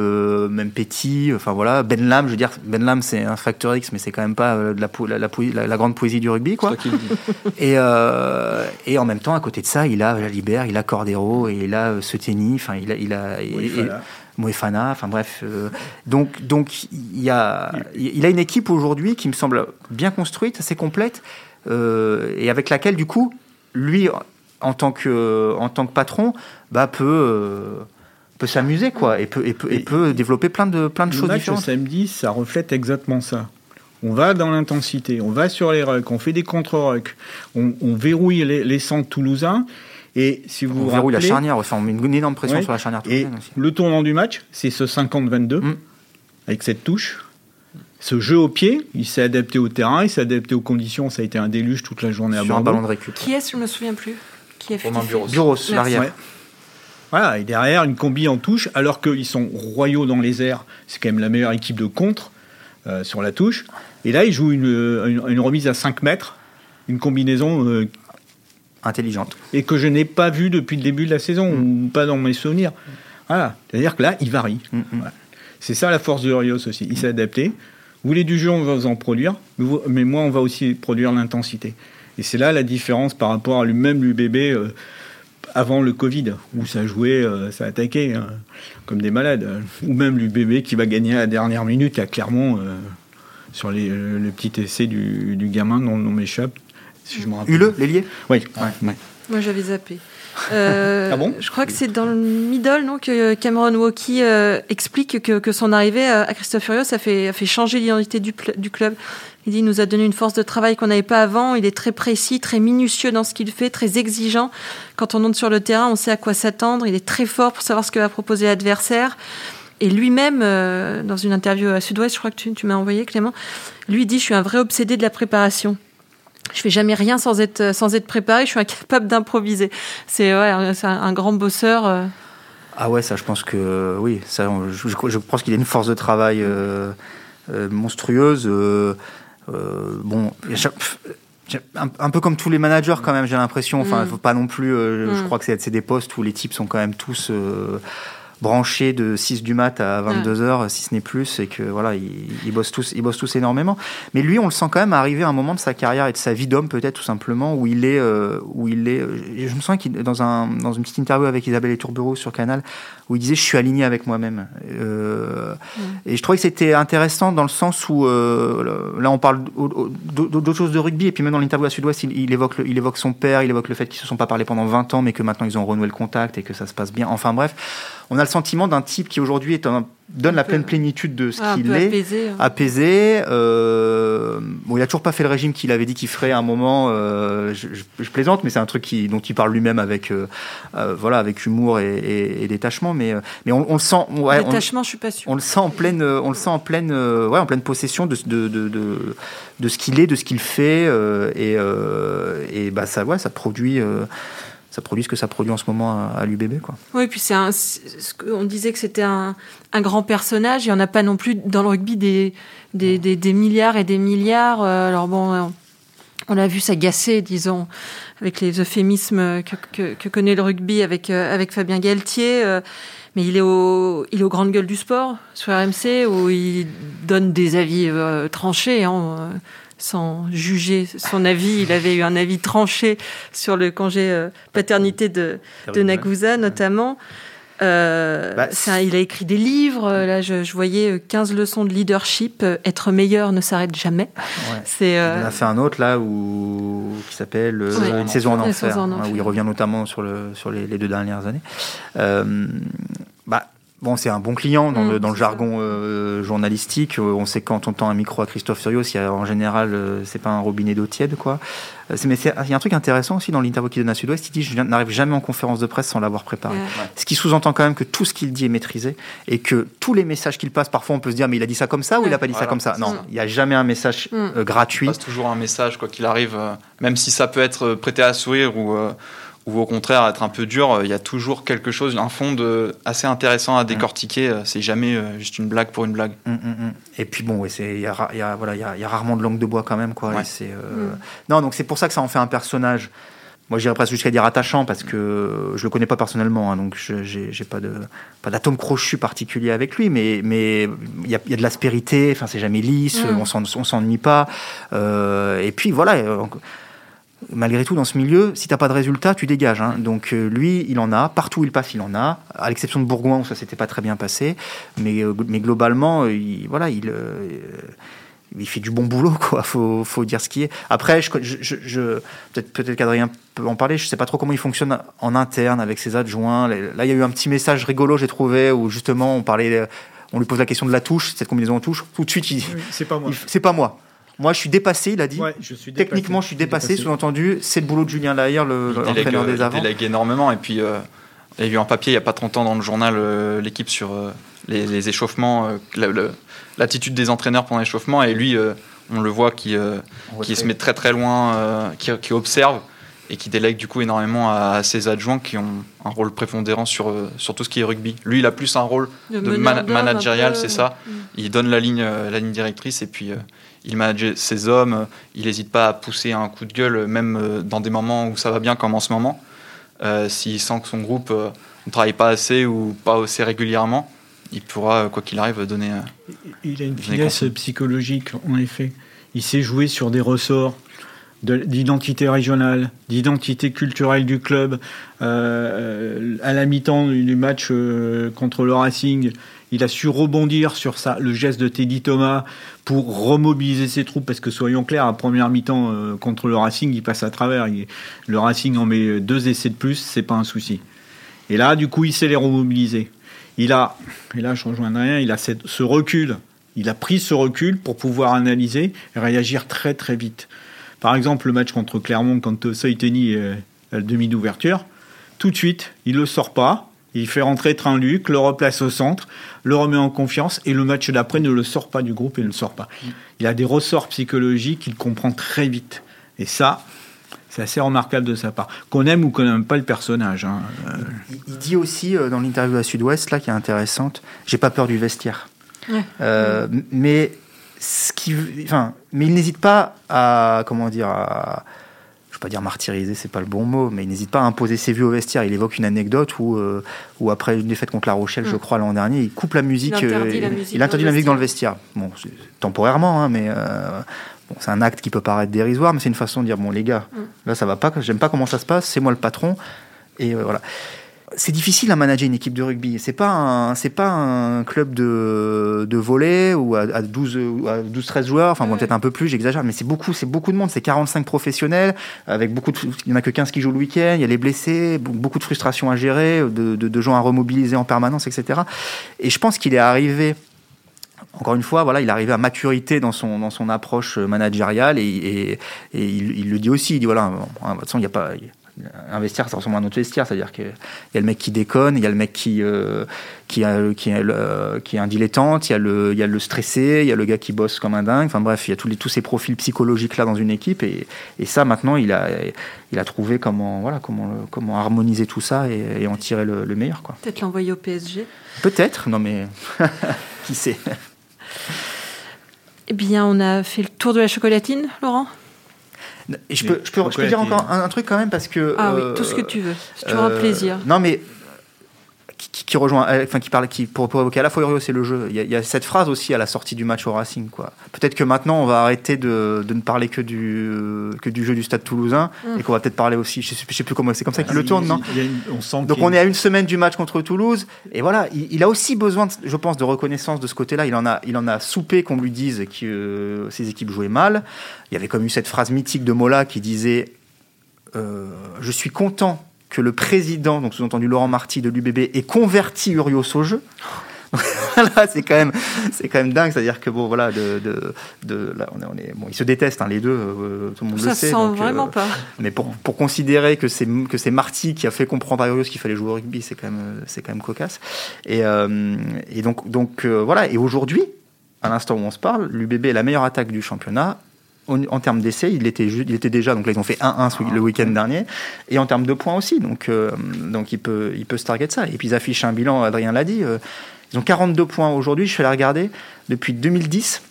même Petit, enfin voilà, Ben Lam, je veux dire, Ben Lam c'est un facteur X, mais c'est quand même pas de la, la, la, grande poésie du rugby, quoi. et, et en même temps, à côté de ça, il a Jalibert, il a Cordero, et il a Seteni, enfin il a, il a Moefana, enfin bref. donc, donc il, y a, il a une équipe aujourd'hui qui me semble bien construite, assez complète, et avec laquelle, du coup, lui, en tant que, en tant que patron, bah, peut, euh, peut s'amuser quoi, et peut, et peut, et peut développer plein de, plein de choses match différentes. samedi, ça reflète exactement ça. On va dans l'intensité, on va sur les rucks, on fait des contre-rucks, on, verrouille les, centres toulousains. Et si vous on verrouille la charnière, on met une énorme pression sur la charnière Et le tournant du match, c'est ce 50-22, mm. avec cette touche. Ce jeu au pied, il s'est adapté au terrain, il s'est adapté aux conditions. Ça a été un déluge toute la journée à Sur un ballon de récup. Qui est-ce? Je me souviens plus qui Bureau, l'arrière. Voilà, et derrière, une combi en touche, alors qu'ils sont royaux dans les airs. C'est quand même la meilleure équipe de contre euh, sur la touche. Et là, ils jouent une, une, remise à 5 mètres, une combinaison. Euh, Intelligente. Et que je n'ai pas vue depuis le début de la saison, mm. ou pas dans mes souvenirs. Voilà. C'est-à-dire que là, il varie. Mm, mm. C'est ça la force de Rios aussi. Il s'est adapté. Vous voulez du jeu, on va vous en produire. Mais moi, on va aussi produire l'intensité. Et c'est là la différence par rapport à lui-même, l'UBB, euh, avant le Covid, où ça jouait, euh, ça attaquait hein, comme des malades. Ou même l'UBB qui va gagner à la dernière minute à Clermont euh, sur les, le petit essai du, gamin dont le nom m'échappe. Si je me rappelle. Hule, l'ailier Oui. Moi j'avais zappé. ah bon Je crois que c'est dans le middle non, que Cameron Walkie explique que, que, son arrivée à Christophe Furios a fait, a fait changer l'identité du, du, club. Il nous a donné une force de travail qu'on n'avait pas avant. Il est très précis, très minutieux dans ce qu'il fait, très exigeant. Quand on monte sur le terrain, on sait à quoi s'attendre. Il est très fort pour savoir ce que va proposer l'adversaire. Et lui-même, euh, dans une interview à Sud-Ouest, je crois que tu, m'as envoyé, Clément, lui dit, je suis un vrai obsédé de la préparation. Je fais jamais rien sans être, préparé. Je suis incapable d'improviser. C'est un, grand bosseur. Euh. Ah ouais, ça, je pense que oui. Je, pense qu'il a une force de travail euh, monstrueuse. Bon, un, peu comme tous les managers quand même, j'ai l'impression. Enfin, mm. faut pas non plus. Euh, je mm. crois que c'est des postes où les types sont quand même tous euh, branchés de 6 du mat à 22 h si ce n'est plus, et que voilà, ils, bossent tous, ils bossent tous énormément. Mais lui, on le sent quand même arriver à un moment de sa carrière et de sa vie d'homme, peut-être tout simplement, où il est, où il est. Je me sens qu'il dans un dans une petite interview avec Isabelle Eturbureau sur Canal, où il disait je suis aligné avec moi-même. Euh, et je trouvais que c'était intéressant dans le sens où euh, là on parle d'autres choses de rugby et puis même dans l'interview à Sud-Ouest il, évoque il évoque son père, il évoque le fait qu'ils se sont pas parlé pendant 20 ans mais que maintenant ils ont renoué le contact et que ça se passe bien. Enfin bref, on a le sentiment d'un type qui aujourd'hui donne la pleine plénitude de ce ah, qu'il est, apaisé. Hein. apaisé euh, bon, il a toujours pas fait le régime qu'il avait dit qu'il ferait à un moment. Euh, je, plaisante, mais c'est un truc qui, dont il parle lui-même avec, euh, voilà, avec humour et, détachement. Mais, mais on, le sent. Ouais, détachement, on, je suis pas sûr. On le sent en pleine, on le sent en pleine, ouais, en pleine possession de, de, de, de, de ce qu'il est, de ce qu'il fait, et, et bah ça, ouais, ça produit ça produit ce que ça produit en ce moment à, l'UBB. Quoi. Oui, puis c'est on disait que c'était un, un, grand personnage. Il n'y en a pas non plus dans le rugby des, des, des, milliards et des milliards. Euh, alors bon, on l'a vu s'agacer, disons, avec les euphémismes que, que, connaît le rugby avec, euh, avec Fabien Galtier. Euh, mais il est, au, il est aux grandes gueules du sport sur RMC où il donne des avis tranchés. Hein, sans juger son avis, il avait eu un avis tranché sur le congé euh, paternité de, de Nagusa notamment. Euh, Bah, ça, il a écrit des livres. euh, Là, je, je voyais euh, 15 leçons de leadership. euh, Être meilleur ne s'arrête jamais. Ouais. C'est Il euh, en a fait un autre là où qui s'appelle euh, Ouais. Une saison en enfer, hein, enfer. où il revient notamment sur le sur les, les deux dernières années. Euh, bah bon, c'est un bon client dans Mm, le dans jargon euh, journalistique. Euh, On sait quand on tend un micro à Christophe Furios, il y a en général euh, c'est pas un robinet d'eau tiède quoi. Euh, mais c'est- il y a un truc intéressant aussi dans l'interview qu'il donne à Sud-Ouest. Il dit je n'arrive jamais en conférence de presse sans l'avoir préparé. Ouais. Ce qui sous-entend quand même que tout ce qu'il dit est maîtrisé et que tous les messages qu'il passe, parfois on peut se dire mais il a dit ça comme ça ou il a pas dit ça comme ça? Non, Mm. il n'y a jamais un message Mm. euh, gratuit. passe toujours un message, quoi qu'il arrive, euh, même si ça peut être euh, prêté à sourire ou, euh, ou au contraire être un peu dur, euh, il y a toujours quelque chose, un fond de, assez intéressant à décortiquer. euh, C'est jamais euh, juste une blague pour une blague. Mm, mm, mm. Et puis bon, il y a, y voilà, il y a, y a rarement de langue de bois quand même quoi. Ouais. Et c'est euh, non donc c'est pour ça que ça en fait un personnage. Moi, j'irais presque jusqu'à dire attachant parce que je le connais pas personnellement, hein, donc je- j'ai pas de pas d'atome crochu particulier avec lui, mais mais il y a, il y a de l'aspérité. Enfin, c'est jamais lisse, Mm. on s'en- on s'ennuie pas. Euh, et puis voilà. Malgré tout, dans ce milieu, si t'as pas de résultat, tu dégages. hein. Donc euh, lui, il en a. Partout où il passe, il en a. À l'exception de Bourgoin où ça s'était pas très bien passé, mais euh, mais globalement, euh, il, voilà, il il fait du bon boulot, quoi. Faut, faut dire ce qui est. Après, je, je, peut-être, peut-être qu'Adrien peut en parler. Je sais pas trop comment il fonctionne en interne avec ses adjoints. Là, il y a eu un petit message rigolo, j'ai trouvé, où justement, on parlait, on lui pose la question de la touche, cette combinaison en touche. Tout de suite, il, Oui, C'est pas moi. c'est pas moi. Moi, je suis dépassé, il a dit. Ouais, je suis dépassé. Techniquement, je suis dépassé. dépassé. Sous-entendu, c'est le boulot de Julien Il délègue, l'entraîneur euh, des il avants. délègue énormément. Et puis, euh, il y a eu un papier il n'y a pas 30 ans dans le journal, euh, l'équipe sur euh, les, les échauffements, euh, la- l'attitude des entraîneurs pendant l'échauffement. Et lui, euh, on le voit qui, euh, qui se met très très loin, euh, qui, qui observe et qui délègue du coup énormément à, à ses adjoints qui ont un rôle prépondérant sur, euh, sur tout ce qui est rugby. Lui, il a plus un rôle de de man- managérial, c'est ça. Mm. il donne la ligne, euh, la ligne directrice et puis euh, il manage ses hommes. Il n'hésite pas à pousser un coup de gueule, même euh, dans des moments où ça va bien, comme en ce moment. Euh, S'il sent que son groupe euh, ne travaille pas assez ou pas assez régulièrement, il pourra, quoi qu'il arrive, donner. Il a une finesse psychologique, en effet. Il sait jouer sur des ressorts de- d'identité régionale, d'identité culturelle du club. Euh, à la mi-temps du du match euh, contre le Racing, il a su rebondir sur le geste de Teddy Thomas pour remobiliser ses troupes, parce que soyons clairs, à première mi-temps euh, contre le Racing, il passe à travers. Le Racing en met deux essais de plus, c'est pas un souci. Et là, du coup, il sait les remobiliser. Il a, et là je rejoins rien, il a ce recul. Il a pris ce recul pour pouvoir analyser et réagir très très vite. Par exemple, le match contre Clermont, quand Saiteni est à la demi d'ouverture, tout de suite, il le sort pas. Il fait rentrer Trinluc, le replace au centre, le remet en confiance et le match d'après ne le sort pas du groupe et ne le sort pas. Il a des ressorts psychologiques qu'il comprend très vite. Et ça, c'est assez remarquable de sa part. Qu'on aime ou qu'on n'aime pas le personnage. hein. Euh, Il, il dit aussi euh, dans l'interview à Sud-Ouest, là, qui est intéressante, j'ai pas peur du vestiaire. Ouais. Euh, Mais ce qui, enfin, mais il n'hésite pas à, comment dire, à, pas dire martyriser, c'est pas le bon mot, mais il n'hésite pas à imposer ses vues au vestiaire. Il évoque une anecdote où, euh, où après une défaite contre La Rochelle, je Mm. crois l'an dernier, il coupe la musique. Il interdit euh, la musique il interdit dans la le musique dans le vestiaire. Bon, temporairement, hein, mais. euh, Bon, c'est un acte qui peut paraître dérisoire, mais c'est une façon de dire bon les gars, Mm. là ça va pas, j'aime pas comment ça se passe, c'est moi le patron, et voilà. C'est difficile à manager une équipe de rugby. C'est pas un, c'est pas un club de, de volley ou à, à 12, ou à 12, 13 joueurs. Enfin, bon, peut-être un peu plus, j'exagère, mais c'est beaucoup, c'est beaucoup de monde. C'est 45 professionnels avec beaucoup de, il y en a que 15 qui jouent le week-end. Il y a les blessés, be- beaucoup de frustrations à gérer, de, de, de gens à remobiliser en permanence, etc. Et je pense qu'il est arrivé, encore une fois, voilà, il est arrivé à maturité dans son, dans son approche managériale et, et, et il, il le dit aussi. Il dit voilà, de toute façon, il n'y a pas. Un vestiaire, ça ressemble à un autre vestiaire, c'est-à-dire qu'il y a le mec qui déconne, il y a le mec qui, euh, qui, a, qui, a le- qui est un dilettante, il y, a le, il y a le stressé, il y a le gars qui bosse comme un dingue. Enfin bref, il y a tous, les, tous ces profils psychologiques là dans une équipe et, et ça maintenant il a, il a trouvé comment, voilà, comment, comment harmoniser tout ça et, et en tirer le, le meilleur. Quoi. Peut-être l'envoyer au PSG. Peut-être, non mais qui sait? Eh bien, on a fait le tour de la chocolatine, Laurent? Et je, peux, je, peux, je peux dire encore un, un truc quand même parce que. Ah euh, oui, tout ce que tu veux. C'est toujours un euh, plaisir. Non mais qui, rejoint, enfin qui parle, qui pour, évoquer à la fois Urios et le jeu. Il y, a, cette phrase aussi à la sortie du match au Racing, quoi. Peut-être que maintenant on va arrêter de, de, ne parler que du que du jeu du Stade Toulousain mm. et qu'on va peut-être parler aussi. Je sais, sais plus comment c'est comme ça qu'il le tourne, non on sent Donc on est à une semaine du match contre Toulouse et voilà, il, a aussi besoin, je pense, de reconnaissance de ce côté-là. Il en a, il en a soupé qu'on lui dise que euh, ses équipes jouaient mal. Il y avait comme eu cette phrase mythique de Mola qui disait euh, Je suis content que le président, donc sous-entendu Laurent Marty de l'UBB, ait converti Urios au jeu. c'est quand même, c'est quand même dingue. C'est-à-dire que bon, voilà, de, de, de là, on est, on est, bon, ils se détestent hein, les deux, euh, tout le monde Ça le sait. Ça sent vraiment pas. Mais pour, pour considérer que c'est que c'est Marty qui a fait comprendre à Urios qu'il fallait jouer au rugby, c'est quand même, c'est quand même cocasse. Et, et donc, donc voilà. Et aujourd'hui, à l'instant où on se parle, l'UBB est la meilleure attaque du championnat. En, termes d'essais, il était, il était déjà, donc là ils ont fait 1-1 le week-end dernier, et en termes de points aussi, donc, euh, donc il, peut, il peut se target ça. Et puis ils affichent un bilan, Adrien l'a dit, euh, ils ont 42 points aujourd'hui, je suis allé regarder, depuis 2010,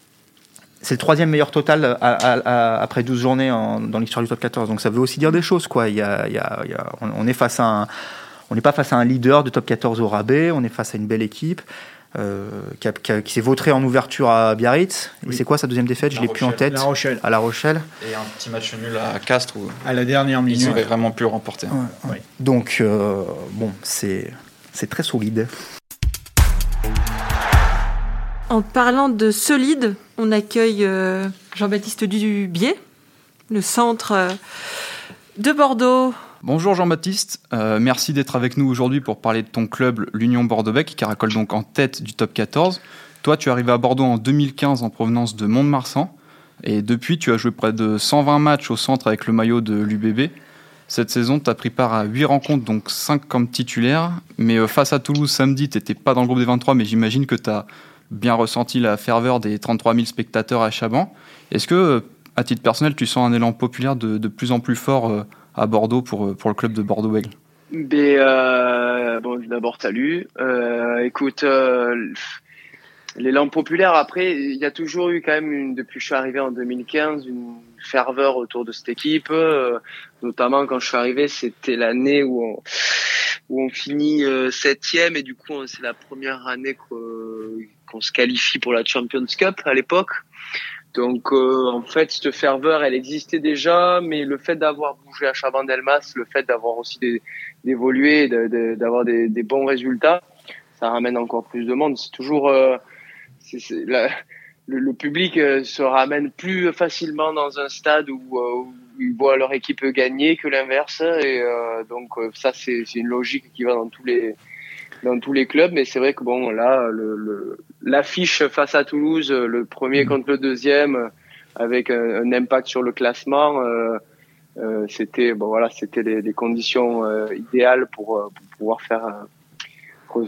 c'est le troisième meilleur total après 12 journées dans l'histoire du top 14. Donc ça veut aussi dire des choses. Quoi. Il y a, il y a, on, est face à un, on n'est pas face à un leader de top 14 au rabais, on est face à une belle équipe. Euh, qui, s'est vautré en ouverture à Biarritz. Et c'est quoi sa deuxième défaite? Je l'ai plus en tête. La Rochelle. À La Rochelle. Et un petit match nul à Castres où à la dernière minute. Ils auraient vraiment pu le remporter. Donc euh, bon, c'est c'est très solide. En parlant de solide, on accueille euh, Jean-Baptiste Dubier, le centre de Bordeaux Bonjour Jean-Baptiste, euh, merci d'être avec nous aujourd'hui pour parler de ton club, l'Union Bordeaux-Bec, qui caracole donc en tête du top 14. Toi, tu es arrivé à Bordeaux en 2015 en provenance de Mont-de-Marsan, et depuis, tu as joué près de 120 matchs au centre avec le maillot de l'UBB. Cette saison, tu as pris part à 8 rencontres, donc 5 comme titulaire, mais euh, face à Toulouse samedi, tu n'étais pas dans le groupe des 23, mais j'imagine que tu as bien ressenti la ferveur des 33 000 spectateurs à Chaban. Est-ce que, euh, à titre personnel, tu sens un élan populaire de plus en plus fort à Bordeaux pour, euh, pour le club de Bordeaux-Aigle ben, euh, bon, D'abord, salut. Euh, écoute, euh, l'élan populaire, après, il y a toujours eu quand même, une, depuis que je suis arrivé en 2015, une ferveur autour de cette équipe. Notamment quand je suis arrivé, c'était l'année où on, où on finit septième et du coup, c'est la première année qu'on se qualifie pour la Champions Cup à l'époque. Donc euh, en fait, cette ferveur, elle existait déjà, mais le fait d'avoir bougé à Chabandelmas, le fait d'avoir aussi d'évoluer, d'avoir des, des, bons résultats, ça ramène encore plus de monde. C'est toujours euh, le, le, public euh, se ramène plus facilement dans un stade où, où ils voient leur équipe gagner que l'inverse, et donc ça c'est une logique qui va dans tous les dans tous les clubs, mais c'est vrai que bon, là, l'affiche le, face à Toulouse, le premier mm. contre le deuxième, avec un, impact sur le classement, euh, euh, c'était bon voilà, c'était les, conditions euh, idéales pour, pour, pouvoir faire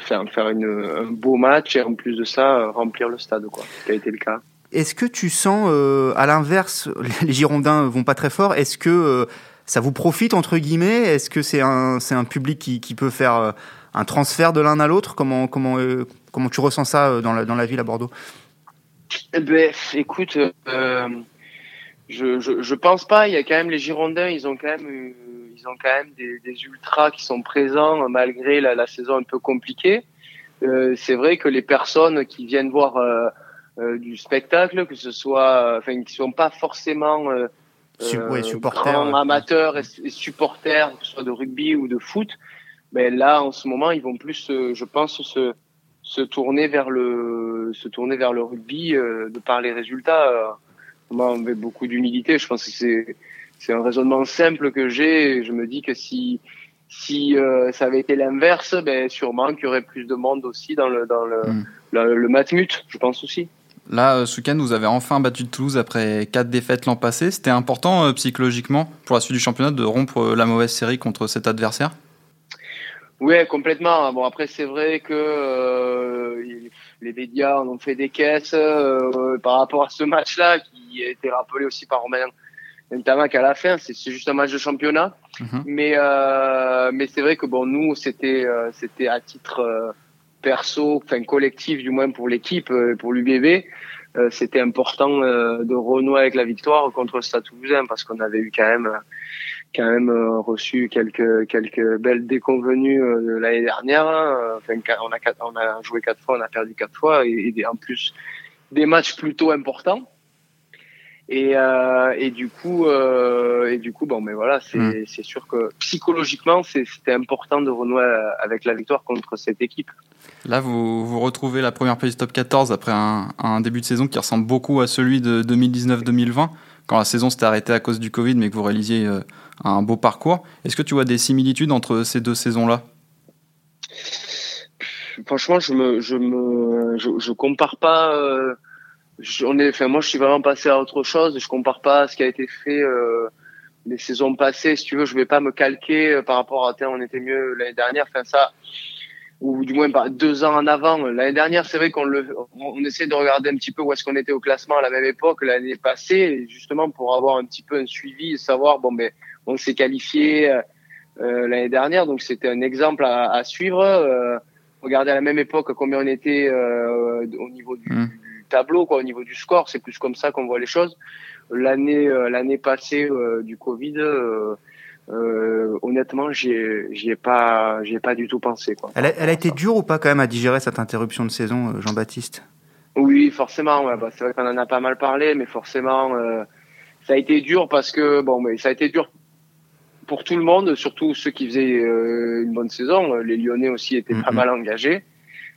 faire, faire une, un beau match et en plus de ça remplir le stade quoi, ce qui a été le cas. Est-ce que tu sens, à l'inverse, les Girondins vont pas très fort. Est-ce que ça vous profite entre guillemets? Est-ce que c'est un, c'est un public qui, qui peut faire un transfert de l'un à l'autre comment, comment, euh, comment tu ressens ça euh, dans la, dans la ville à Bordeaux? Eh ben, Écoute, euh, je, je, je, pense pas. Il y a quand même les Girondins, ils ont quand même, ils ont quand même des, des ultras qui sont présents malgré la, la saison un peu compliquée. Euh, c'est vrai que les personnes qui viennent voir du spectacle, que ce soit, enfin, qui sont pas forcément supporters, grands amateurs et, supporters, que ce soit de rugby ou de foot, mais là en ce moment ils vont plus euh, je pense se se tourner vers le se tourner vers le rugby euh, de par les résultats euh, moi avec beaucoup d'humilité je pense que c'est c'est un raisonnement simple que j'ai je me dis que si si euh, ça avait été l'inverse ben sûrement qu'il y aurait plus de monde aussi dans le dans le mm. le, matmut je pense aussi Là, Soukan, vous avez enfin battu Toulouse après quatre défaites l'an passé. C'était important psychologiquement pour la suite du championnat de rompre la mauvaise série contre cet adversaire? Oui, complètement. Bon, après, c'est vrai que euh, les médias en ont fait des caisses euh, par rapport à ce match-là, qui a été rappelé aussi par Romain Ntamak à la fin. C'est juste un match de championnat. Mhm. Mais, euh, mais c'est vrai que bon, nous, c'était euh, c'était à titre euh, perso, enfin collectif du moins pour l'équipe, pour l'UBB. c'était important de renouer avec la victoire contre Stade Toulousain parce qu'on avait eu quand même quand même reçu quelques quelques belles déconvenues l'année dernière. Hein. Enfin, on a on a joué quatre fois, on a perdu quatre fois et, et en plus des matchs plutôt importants. Et, euh, et du coup, euh, et du coup, bon, mais voilà, c'est mm. sûr que psychologiquement, c'était important de renouer avec la victoire contre cette équipe. Là, vous, vous retrouvez la première place du top 14 après un, un, début de saison qui ressemble beaucoup à celui de 2019-2020, quand la saison s'était arrêtée à cause du Covid, mais que vous réalisiez euh, un beau parcours. Est-ce que tu vois des similitudes entre ces deux saisons-là? Franchement, je me, je je, je compare pas. Euh, on est, enfin moi je suis vraiment passé à autre chose. Je compare pas à ce qui a été fait euh, les saisons passées. Si tu veux, je vais pas me calquer euh, par rapport à on était mieux l'année dernière. Enfin ça, ou du moins deux ans en avant. L'année dernière, c'est vrai qu'on le, on essaie de regarder un petit peu où est-ce qu'on était au classement à la même époque l'année passée, justement pour avoir un petit peu un suivi, savoir bon ben on s'est qualifié euh, euh l'année dernière, donc c'était un exemple à, à suivre. Euh, regarder à la même époque combien on était euh, au niveau du, mmh tableau, quoi, au niveau du score. C'est plus comme ça qu'on voit les choses. L'année, euh, l'année passée euh, du Covid, euh, honnêtement, j'y ai, pas, j'ai pas du tout pensé. Quoi, elle, a, elle a été dure ou pas quand même à digérer cette interruption de saison, Jean-Baptiste? Oui, forcément. Ouais, bah, c'est vrai qu'on en a pas mal parlé, mais forcément, ça a été dur parce que bon, mais ça a été dur pour tout le monde, surtout ceux qui faisaient une bonne saison. Les Lyonnais aussi étaient pas mal engagés.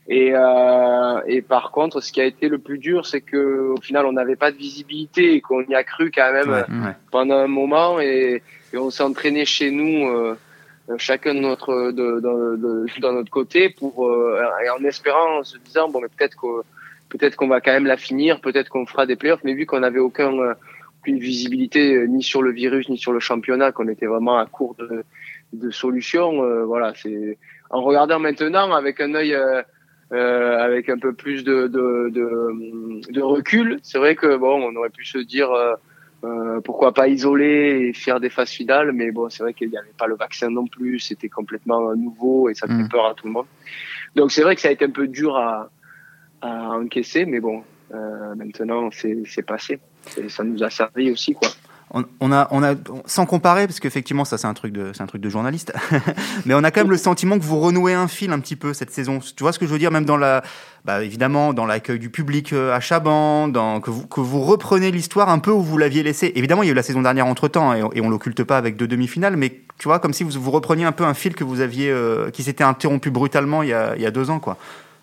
Et, euh, et par contre, ce qui a été le plus dur, c'est que au final, on n'avait pas de visibilité et qu'on y a cru quand même pendant un moment. Et, et on s'est entraîné chez nous, euh, chacun de notre de, de, de, notre côté, pour euh, et en espérant, en se disant bon, mais peut-être que peut-être qu'on va quand même la finir, peut-être qu'on fera des playoffs. Mais vu qu'on n'avait aucun euh, aucune visibilité euh, ni sur le virus ni sur le championnat, qu'on était vraiment à court de, de solutions, voilà. C'est en regardant maintenant avec un œil euh, avec un peu plus de, de, de, de recul. C'est vrai que bon, on aurait pu se dire euh, euh, pourquoi pas isoler et faire des phases finales, mais bon, c'est vrai qu'il n'y avait pas le vaccin non plus, c'était complètement nouveau et ça fait mm. peur à tout le monde. Donc c'est vrai que ça a été un peu dur à, à encaisser, mais bon, euh, maintenant c'est passé et ça nous a servi aussi quoi on, a, on a, sans comparer, parce qu'effectivement, ça c'est un truc de, c'est un truc de journaliste, mais on a quand même le sentiment que vous renouez un fil un petit peu cette saison. Tu vois ce que je veux dire, même dans la, bah, évidemment, dans l'accueil du public euh, à Chaban, dans, que vous, que vous reprenez l'histoire un peu où vous l'aviez laissé. Évidemment, il y a eu la saison dernière entre temps, et, et on l'occulte pas avec deux demi-finales, mais tu vois, comme si vous, vous repreniez un peu un fil que vous aviez, euh, qui s'était interrompu brutalement il y a, il y a deux ans, quoi.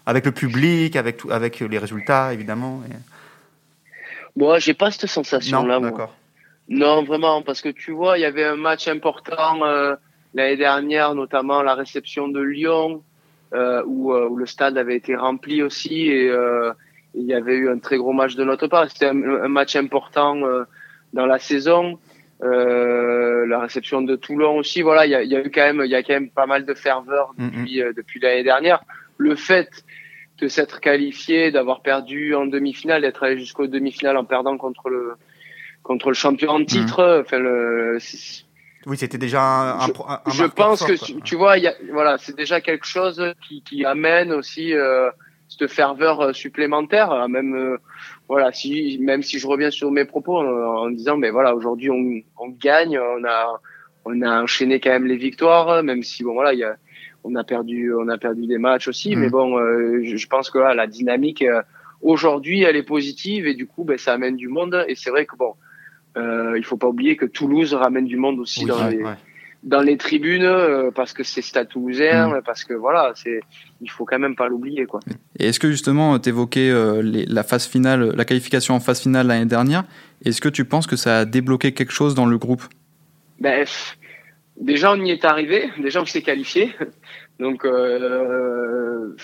Avec le public, avec, avec les résultats, évidemment. Et... Moi, j'ai pas cette sensation-là. D'accord. Non, vraiment, parce que tu vois, il y avait un match important euh, l'année dernière, notamment la réception de Lyon, euh, où, euh, où, le stade avait été rempli aussi, et euh, il y avait eu un très gros match de notre part. C'était un, match important dans la saison. la réception de Toulon aussi, voilà, il y a, y a, eu quand même, il y a quand même pas mal de ferveur depuis, depuis l'année dernière. Le fait de s'être qualifié, d'avoir perdu en demi-finale, d'être allé jusqu'au demi-finale en perdant contre le contre le champion en titre. Mhm. Enfin, le, oui, c'était déjà un, je, un, un je pense que tu, vois, y a, voilà, c'est déjà quelque chose qui, qui amène aussi euh, cette ferveur euh, supplémentaire. Euh, même euh, voilà, si même si je reviens sur mes propos en, disant, mais voilà, aujourd'hui on, on, gagne, on a on a enchaîné quand même les victoires, même si bon voilà, il y a on a perdu on a perdu des matchs aussi, mhm. mais bon, je, je, pense que là, la dynamique aujourd'hui elle est positive et du coup, ben ça amène du monde et c'est vrai que bon euh, il faut pas oublier que Toulouse ramène du monde aussi dans, les, dans les tribunes euh, parce que c'est Stade Toulousain, mm. parce que voilà, c'est il faut quand même pas l'oublier quoi. Et est-ce que justement tu évoquais euh, la phase finale, la qualification en phase finale l'année dernière, est-ce que tu penses que ça a débloqué quelque chose dans le groupe? Ben, déjà on y est arrivé, déjà on s'est qualifié, donc euh,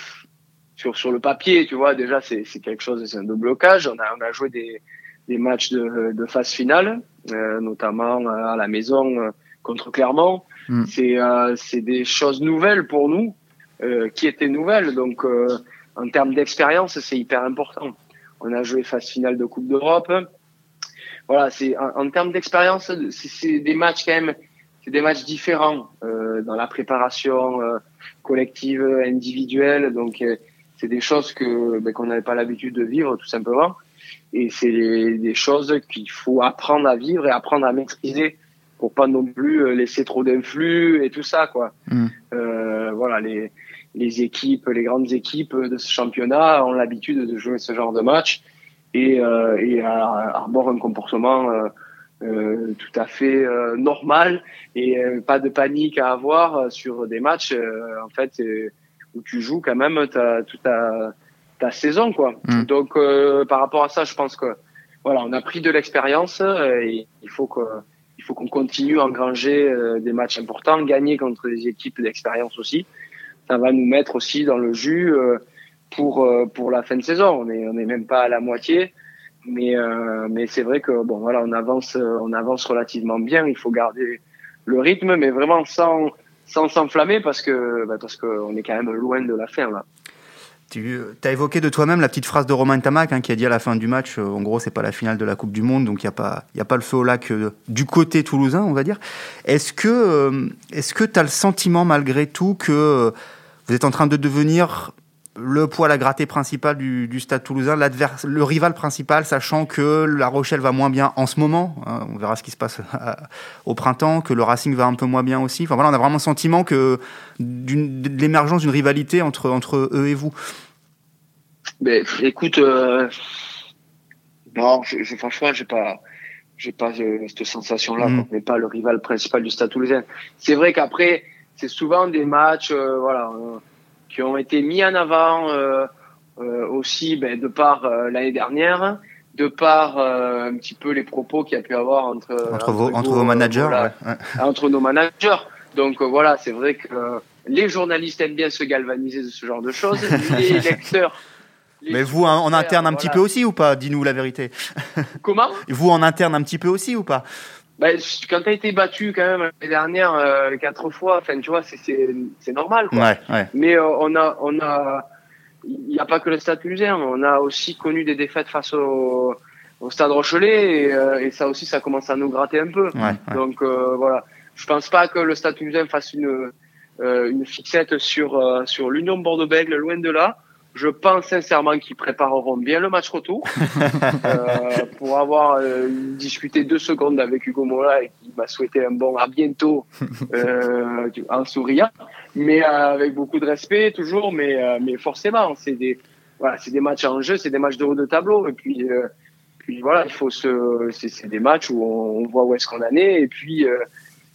sur sur le papier, tu vois, déjà c'est c'est quelque chose, c'est un de blocage. On a on a joué des des matchs de, de phase finale, euh, notamment euh, à la maison euh, contre Clermont. Mm. C'est c'est des choses nouvelles pour nous, qui étaient nouvelles. Donc, en termes d'expérience, c'est hyper important. On a joué phase finale de Coupe d'Europe. Voilà, c'est en, en, termes d'expérience, c'est des matchs quand même, c'est des matchs différents euh, dans la préparation euh, collective, individuelle. Donc, c'est des choses que ben, qu'on n'avait pas l'habitude de vivre, tout simplement. Et c'est des choses qu'il faut apprendre à vivre et apprendre à maîtriser pour pas non plus laisser trop d'influx et tout ça quoi. Mm. Euh, voilà les les équipes, les grandes équipes de ce championnat ont l'habitude de jouer ce genre de match et, euh, et arborent un comportement euh, euh, tout à fait euh, normal et euh, pas de panique à avoir sur des matchs en fait où tu joues quand même toute ta, ta saison quoi. Mm. Donc par rapport à ça, je pense que voilà, on a pris de l'expérience et il faut que il faut qu'on continue à engranger des matchs importants, gagner contre des équipes d'expérience aussi. Ça va nous mettre aussi dans le jus pour pour la fin de saison. On est on est même pas à la moitié. Mais, euh, mais c'est vrai que bon, voilà, on avance, euh, on avance relativement bien. Il faut garder le rythme, mais vraiment sans sans s'enflammer parce que bah, parce qu'on est quand même loin de la fin là. Tu as évoqué de toi-même la petite phrase de Romain Tamac hein, qui a dit à la fin du match, euh, en gros, c'est pas la finale de la Coupe du Monde, donc il n'y a, pas, y a pas le feu au lac euh, du côté toulousain, on va dire. Est-ce que euh, est-ce que tu as le sentiment malgré tout que vous êtes en train de devenir le poil à gratter principal du, du Stade Toulousain, le rival principal, sachant que La Rochelle va moins bien en ce moment. hein, on verra ce qui se passe à- au printemps, que le Racing va un peu moins bien aussi. Enfin voilà, on a vraiment le sentiment que de l'émergence d'une rivalité entre entre eux et vous. Mais écoute, euh, non, je, je, franchement, j'ai pas, j'ai pas euh, cette sensation-là. Mm. qu'on n'est pas le rival principal du Stade Toulousain. C'est vrai qu'après, c'est souvent des matchs, euh, voilà, euh, qui ont été mis en avant euh, euh, aussi, ben, de par euh, l'année dernière, de par euh, un petit peu les propos qu'il y a pu avoir entre Entre vos, entre vos managers. voilà, ouais, entre nos managers. Donc voilà, c'est vrai que euh, les journalistes aiment bien se galvaniser de ce genre de choses. Les lecteurs. les Mais vous, en interne un petit peu aussi ou pas? Dis-nous la vérité. Comment? Vous en interne un petit peu aussi ou pas? Ben, Quand t'as été battu quand même l'année dernière euh, quatre fois, enfin tu vois, c'est- c'est c'est normal. Quoi. Ouais, ouais. Mais euh, on a, on a, il n'y a pas que le Stade Toulousain, on a aussi connu des défaites face au, au Stade Rochelet et, euh, et ça aussi, ça commence à nous gratter un peu. ouais. Donc euh, voilà, je pense pas que le Stade Toulousain fasse une euh, une fixette sur euh, sur l'Union Bordeaux-Bègles, loin de là. Je pense sincèrement qu'ils prépareront bien le match retour euh, pour avoir euh, discuté deux secondes avec Hugo Mola et qui m'a souhaité un bon à bientôt euh, en souriant, mais euh, avec beaucoup de respect toujours. Mais euh, mais forcément, c'est des voilà, c'est des matchs en jeu, c'est des matchs de haut de tableau et puis euh, puis voilà, il faut se c'est des matchs où on, on voit où est-ce qu'on en est et puis euh,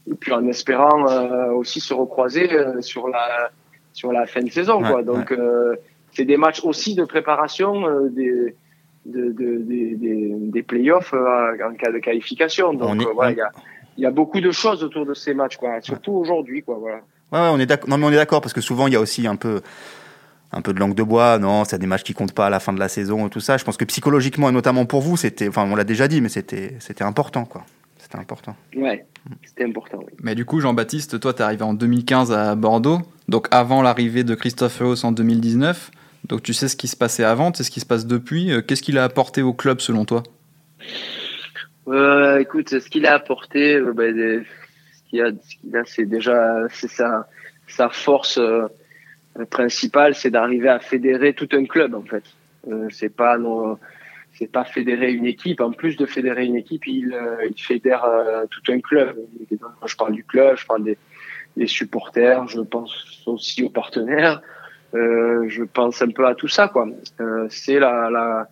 et puis en espérant euh, aussi se recroiser euh, sur la sur la fin de saison Ouais, quoi. Donc euh, c'est des matchs aussi de préparation euh, des de, de, des, des, des playoffs euh, en cas de qualification. Donc euh, voilà, il y a y a beaucoup de choses autour de ces matchs quoi, surtout aujourd'hui quoi. Voilà. Ouais, ouais, on est d'accord. Non, mais on est d'accord parce que souvent il y a aussi un peu, un peu de langue de bois. Non, c'est des matchs qui comptent pas à la fin de la saison et tout ça. Je pense que psychologiquement et notamment pour vous, c'était, enfin, on l'a déjà dit, mais c'était, c'était important, quoi. C'était important. Ouais, c'était important. Oui. Mais du coup, Jean-Baptiste, toi, t'es arrivé en 2015 à Bordeaux, donc avant l'arrivée de Christophe Eos en 2019. Donc tu sais ce qui se passait avant, tu sais ce qui se passe depuis. Euh, Qu'est-ce qu'il a apporté au club selon toi? Euh, écoute, ce qu'il a apporté, euh, des- ce qu'il a, c'est déjà, c'est sa, force principale, c'est d'arriver à fédérer tout un club en fait. C'est pas c'est pas fédérer une équipe. En plus de fédérer une équipe, il, fédère tout un club. Je parle du club, je parle des supporters, je pense aussi aux partenaires. Euh, je pense un peu à tout ça quoi. Euh, c'est la, la,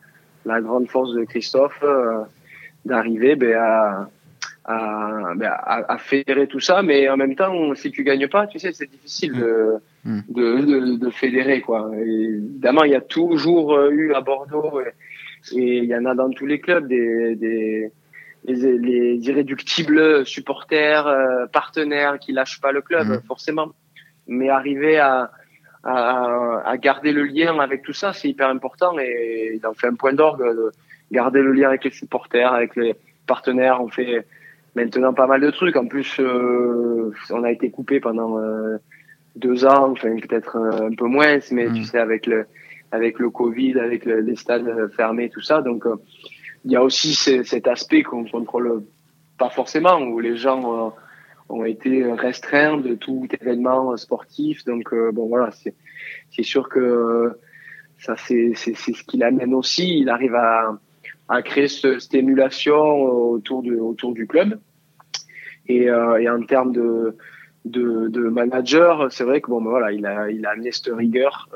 la grande force de Christophe. euh, d'arriver ben, à, à, ben, à, à fédérer tout ça, mais en même temps, si tu gagnes pas, tu sais, c'est difficile de, Mm. de, de, de fédérer quoi. Et évidemment, il y a toujours eu à Bordeaux et, il y en a dans tous les clubs des, des les, les irréductibles supporters, partenaires qui lâchent pas le club Mm. forcément, mais arriver à à, à garder le lien avec tout ça, c'est hyper important et il en fait un point d'orgue de garder le lien avec les supporters, avec les partenaires. On fait maintenant pas mal de trucs. En plus, euh, on a été coupé pendant euh, deux ans, enfin peut-être euh, un peu moins, mais Mm. tu sais avec le avec le Covid, avec le- les stades fermés, tout ça. Donc euh, il y a aussi ce- cet aspect qu'on contrôle pas forcément, où les gens ont été restreints de tout événement sportif. Donc euh, bon voilà, c'est sûr que euh, ça c'est ce qui l'amène aussi. Il arrive à à créer ce, cette émulation autour de autour du club. Et, et en termes de, de, de manager, c'est vrai que bon, ben voilà, il a, il a amené cette rigueur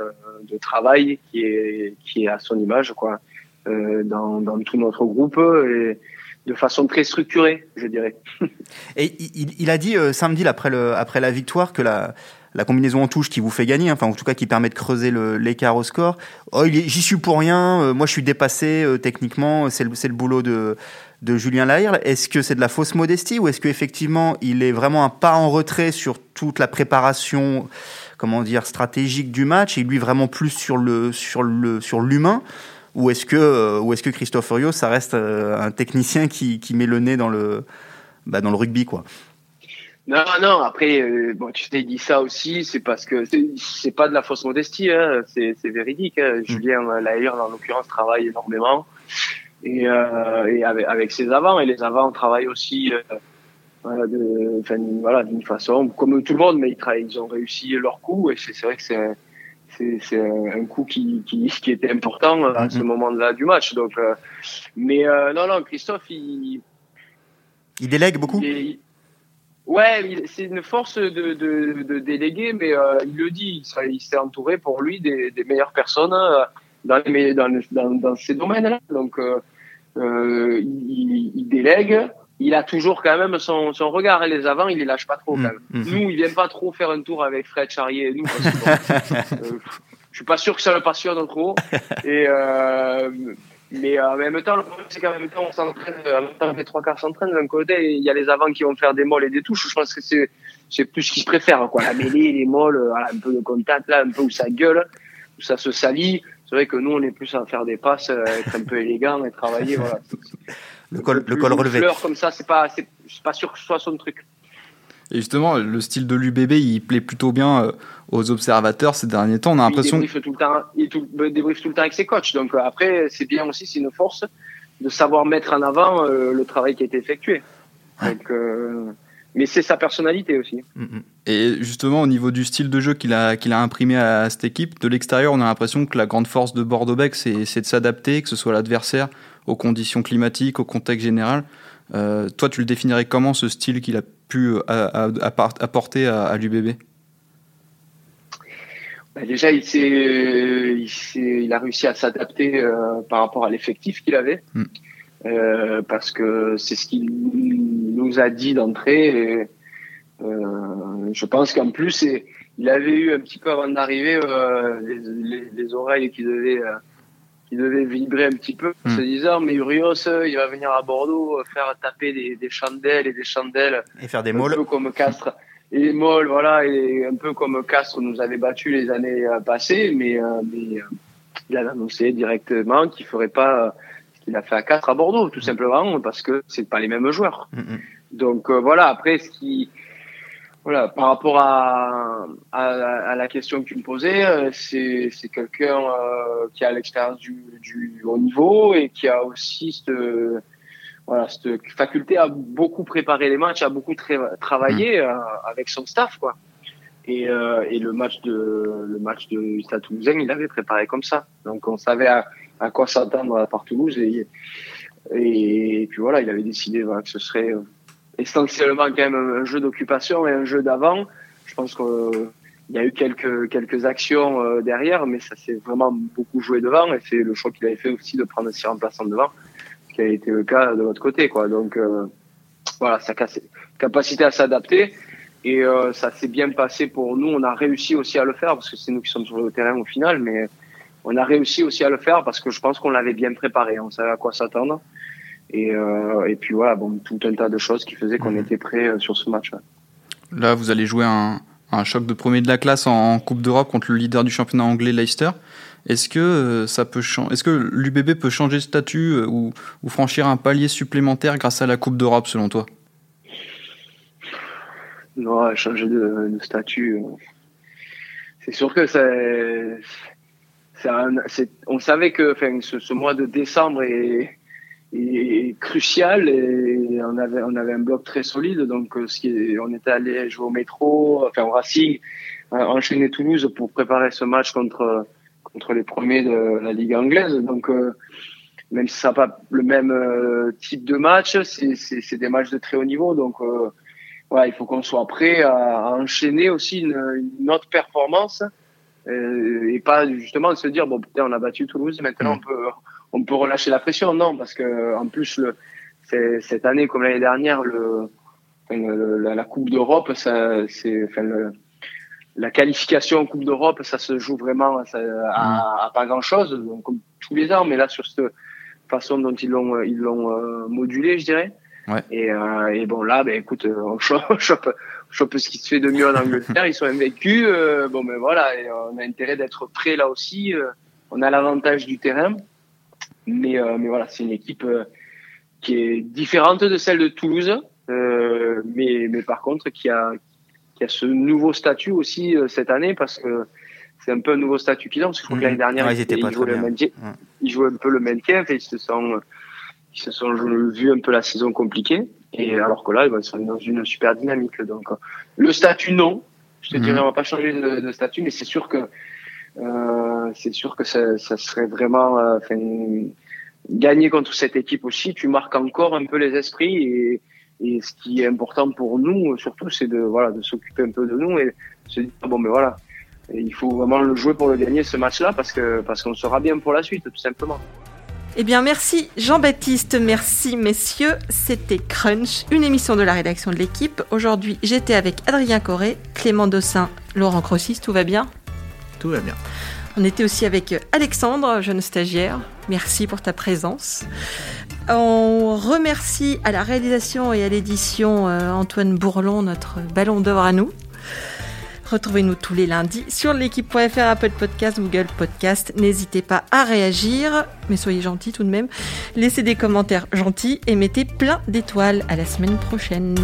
de travail qui est, qui est à son image, quoi, dans, dans tout notre groupe et de façon très structurée, je dirais. Et il, a dit samedi après, le, après la victoire que la, la combinaison en touche qui vous fait gagner, enfin en tout cas qui permet de creuser l'écart au score. Oh, j'y suis pour rien, euh, moi je suis dépassé euh, techniquement, c'est le, le, boulot de, de Julien Lahire. Est-ce que c'est de la fausse modestie ou est-ce qu'effectivement il est vraiment un pas en retrait sur toute la préparation comment dire stratégique du match et lui vraiment plus sur le sur le sur l'humain? Ou est-ce que euh, ou est-ce que Christophe Urios ça reste un technicien qui, qui met le nez dans le bah, dans le rugby quoi? Non, non, après, euh, bon, tu t'es dit ça aussi, c'est parce que c'est pas de la fausse modestie, hein, c'est véridique. Hein. Mm. Julien Lahire, en l'occurrence, travaille énormément. Et, euh, et avec, avec, ses avants, et les avants travaillent aussi euh, de, enfin, voilà, d'une façon, comme tout le monde, mais ils, ils ont réussi leur coup, et c'est vrai que c'est c'est un coup qui, qui, qui, était important à ce mm-hmm. moment-là du match. Donc, euh, mais euh, non, non, Christophe, il, il délègue beaucoup. Il, Ouais, c'est une force de, de, de déléguer, mais euh, il le dit, il s'est entouré pour lui des, des meilleures personnes euh, dans, les, dans, dans, dans ces domaines-là. Donc, euh, euh, il, il, délègue. Il a toujours quand même son, son regard. Et les avant, il les lâche pas trop. Quand même. Mmh, mmh. Nous, il vient pas trop faire un tour avec Fred Charrier et nous. Parce que, euh, je suis pas sûr que ça le passionne trop. Et euh, mais euh, en même temps, le problème, c'est qu'en même temps, on s'entraîne, en même temps, les trois quarts s'entraînent d'un côté, il y a les avants qui vont faire des molles et des touches. Je pense que c'est, c'est plus ce qu'ils préfèrent, quoi. La mêlée, les molles, voilà, un peu de contact, là, un peu où ça gueule, où ça se salit. C'est vrai que nous, on est plus à faire des passes, euh, être un peu élégant et travailler, voilà. Le col, le col relevé. Fleur comme ça, c'est pas, c'est, pas sûr que ce soit son truc. Et justement, le style de l'UBB, il plaît plutôt bien euh, aux observateurs ces derniers temps. On a l'impression. Il débriefe tout le temps, il tout, débriefe tout le temps avec ses coachs. Donc euh, après, c'est bien aussi, c'est une force de savoir mettre en avant euh, le travail qui a été effectué. Donc, euh, mais c'est sa personnalité aussi. Mm-hmm. Et justement, au niveau du style de jeu qu'il a, qu'il a imprimé à cette équipe, de l'extérieur, on a l'impression que la grande force de Bordeaux-Bec, c'est, c'est de s'adapter, que ce soit l'adversaire, aux conditions climatiques, au contexte général. Euh, toi, tu le définirais comment ce style qu'il a pu apporter à, à l'UBB bah déjà, il, il, il, a réussi à s'adapter euh, par rapport à l'effectif qu'il avait, mm. euh, parce que c'est ce qu'il nous a dit d'entrée. Euh, je pense qu'en plus, il avait eu un petit peu avant d'arriver euh, les, les, les, oreilles qui devaient, euh, qui devaient vibrer un petit peu, mm. se disant mais Urios, il va venir à Bordeaux faire taper des, des chandelles et des chandelles, et faire des molles, un peu comme Castres et Moll, voilà, et un peu comme Castres nous avait battu les années euh, passées, mais, euh, mais euh, il a annoncé directement qu'il ferait pas ce qu'il a fait à Castres à Bordeaux, tout simplement, parce que c'est pas les mêmes joueurs. Mm -hmm. Donc voilà, après ce qui, voilà, par rapport à, à, à la question que tu me posais, c'est c'est quelqu'un euh, qui a l'expérience du, du haut niveau et qui a aussi cette voilà, cette faculté à beaucoup préparer les matchs, à beaucoup travailler mmh. euh, avec son staff, quoi. Et, euh, et, le match de le match de Stade Toulousain, il avait préparé comme ça. Donc on savait à, à quoi s'attendre par Toulouse et, et, puis voilà, il avait décidé voilà, que ce serait essentiellement quand même un jeu d'occupation et un jeu d'avant. Je pense qu'il y a eu quelques quelques actions euh, derrière, mais ça s'est vraiment beaucoup joué devant et c'est le choix qu'il avait fait aussi de prendre six remplaçants devant qui a été le cas de l'autre côté, quoi. Donc euh, voilà, sa capacité à s'adapter et euh, ça s'est bien passé pour nous. On a réussi aussi à le faire parce que c'est nous qui sommes sur le terrain au final, mais on a réussi aussi à le faire parce que je pense qu'on l'avait bien préparé, on savait à quoi s'attendre. Et, euh, et puis voilà, bon, tout un tas de choses qui faisaient qu'on mmh. était prêt euh, sur ce match. -là. Là, vous allez jouer un, un choc de premier de la classe en Coupe d'Europe contre le leader du championnat anglais Leicester. Est-ce que euh, ça peut Est-ce que l'UBB peut changer de statut euh, ou, ou, franchir un palier supplémentaire grâce à la Coupe d'Europe, selon toi? Non, changer de, de statut. Euh, c'est sûr que c'est. On savait que ce, ce, mois de décembre crucial et on avait, on avait un bloc très solide. Donc, ce qui on était allé jouer au métro, enfin au Racing, enchaîner Toulouse pour préparer ce match contre contre les premiers de la Ligue anglaise. Donc, euh, même si ça n'a pas le même euh, type de match, c'est des matchs de très haut niveau. Donc, euh, ouais, il faut qu'on soit prêt à, enchaîner aussi une, une autre performance euh, et pas justement se dire bon putain on a battu Toulouse maintenant on peut on peut relâcher la pression non parce que en plus le cette année comme l'année dernière le, la, la, Coupe d'Europe c'est enfin la qualification en Coupe d'Europe ça se joue vraiment ça, à, à, pas grand chose donc, comme tous les ans mais là sur cette façon dont ils l'ont ils l'ont euh, modulé je dirais. Ouais. et, euh, et bon là ben écoute on chope, chope, chope ce qui se fait de mieux en Angleterre ils sont invaincus euh, bon ben voilà et on a intérêt d'être prêt là aussi euh, on a l'avantage du terrain mais euh, mais voilà c'est une équipe euh, qui est différente de celle de Toulouse euh, mais mais par contre qui a qui a ce nouveau statut aussi cette année parce que c'est un peu un nouveau statut qu'ils ont parce que que l'année dernière Ouais, ils étaient pas jouaient le maintien Ouais. ils jouaient un peu le maintien et ils se sont ils se sont vu un peu la saison compliquée et alors que là ils sont dans une super dynamique donc le statut non je te Mhm. dirais on va pas changer de, de statut mais c'est sûr que euh, c'est sûr que ça, serait vraiment euh, gagner contre cette équipe aussi tu marques encore un peu les esprits et ce qui est important pour nous surtout c'est de voilà de s'occuper un peu de nous et se dire bon mais voilà Et il faut vraiment le jouer pour le gagner ce match là parce que parce qu'on sera bien pour la suite tout simplement Eh bien, merci Jean-Baptiste, merci messieurs. C'était Crunch, une émission de la rédaction de l'équipe. Aujourd'hui, j'étais avec Adrien Corré, Clément Dossin, Laurent Crossis, tout va bien? Tout va bien. On était aussi avec Alexandre, jeune stagiaire. Merci pour ta présence. On remercie à la réalisation et à l'édition euh, Antoine Bourlon, notre ballon d'or à nous. Retrouvez-nous tous les lundis sur l'équipe.fr, Apple Podcast, Google Podcast. N'hésitez pas à réagir, mais soyez gentils tout de même. Laissez des commentaires gentils et mettez plein d'étoiles. À la semaine prochaine.